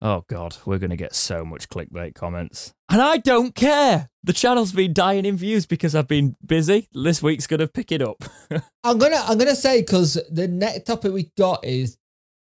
Oh God, we're gonna get so much clickbait comments, and I don't care. The channel's been dying in views because I've been busy. This week's gonna pick it up. I'm gonna I'm gonna say because the next topic we got is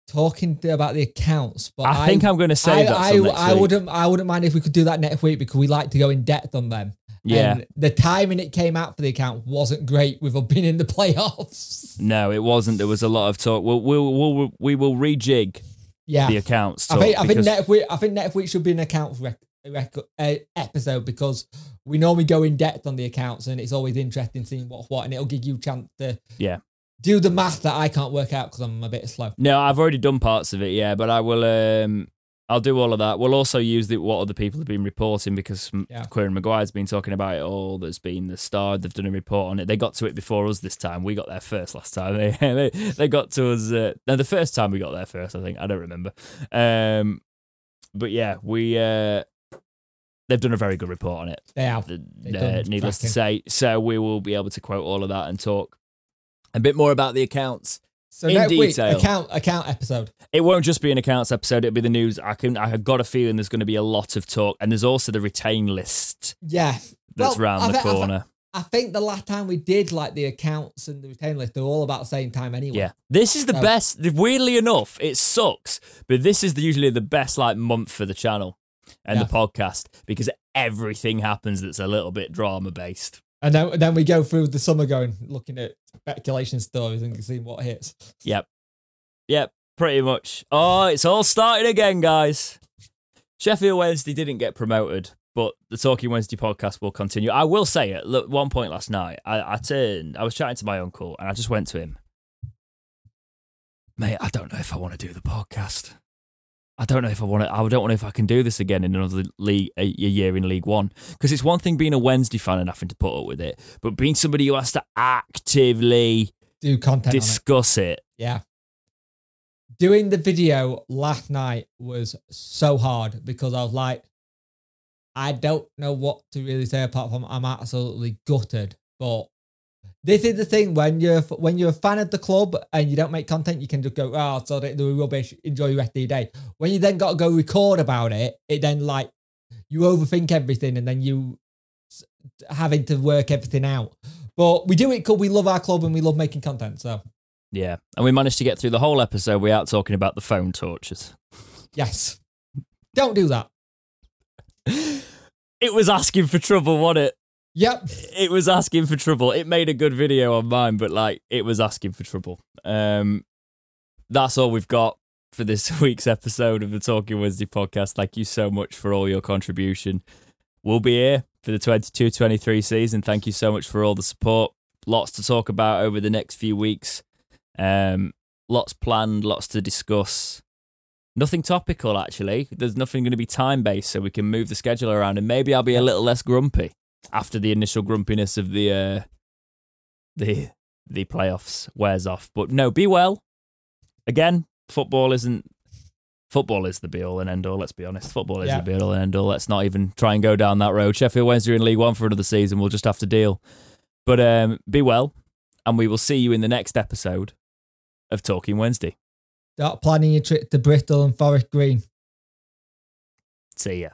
talking about the accounts. But I think I'm gonna save I, that I, I wouldn't I wouldn't mind if we could do that next week because we like to go in depth on them. Yeah. And the timing it came out for the account wasn't great We've been in the playoffs. No, it wasn't. There was a lot of talk. We'll, we'll, we'll we will rejig Yeah. the accounts. I think I think next week I think next week should be an accounts rec- rec- uh, episode because we normally go in depth on the accounts and it's always interesting seeing what's what and it'll give you a chance to Yeah. Do the math that I can't work out because I'm a bit slow. No, I've already done parts of it. Yeah, but I will. Um, I'll do all of that. We'll also use the, what other people have been reporting because Yeah. Kieran Maguire's been talking about it all. There's been the Star. They've done a report on it. They got to it before us this time. We got there first last time. They they, they got to us. Uh, no, the first time we got there first. I think I don't remember. Um, but yeah, we. Uh, they've done a very good report on it. They have. Uh, needless to say. So we will be able to quote all of that and talk a bit more about the accounts. So In next week, detail. account account episode. It won't just be an accounts episode; it'll be the news. I can. I have got a feeling there's going to be a lot of talk, and there's also the retain list Yeah. that's Well, round I the thi- I thi- corner. I think the last time we did like the accounts and the retain list, they're all about the same time anyway. yeah, this is the So- best. Weirdly enough, it sucks, but this is the, usually the best like month for the channel and Yeah. the podcast because everything happens that's a little bit drama based. And then, then we go through the summer going, looking at speculation stories and seeing what hits. Yep. Yep, pretty much. Oh, it's all starting again, guys. Sheffield Wednesday didn't get promoted, but the Talking Wednesday podcast will continue. I will say it. look, one point last night, I, I turned, I was chatting to my uncle, and I just went to him, mate. I don't know if I want to do the podcast. I don't know if I want to. I don't know if I can do this again in another league, a, year in League One. Because it's one thing being a Wednesday fan and having to put up with it, but being somebody who has to actively Do content on it. discuss it Yeah. Doing the video last night was so hard because I was like, I don't know what to really say apart from I'm absolutely gutted. But this is the thing when you're when you're a fan of the club and you don't make content, you can just go, oh, so they do rubbish, enjoy the rest of your day. When you then got to go record about it, it then like you overthink everything and then you having to work everything out. But we do it because we love our club and we love making content. So Yeah, and we managed to get through the whole episode without talking about the phone tortures. yes, don't do that. It was asking for trouble, wasn't it? Yep. It was asking for trouble. It made a good video on mine, but like it was asking for trouble. Um, that's all we've got for this week's episode of the Talking Wednesday podcast. Thank you so much for all your contribution. We'll be here for the 22 23 season. Thank you so much for all the support. Lots to talk about over the next few weeks. Um, lots planned, lots to discuss. Nothing topical, actually. There's nothing going to be time based, so we can move the schedule around, and maybe I'll be a little less grumpy after the initial grumpiness of the uh, the the playoffs wears off. But no, be well. Again, football isn't football is the be all and end all. Let's be honest. Football is Yeah. the be all and end all. Let's not even try and go down that road. Sheffield Wednesday are in League One for another season. We'll just have to deal. But um, be well, and we will see you in the next episode of Talking Wednesday. Start planning your trip to Bristol and Forest Green. See ya.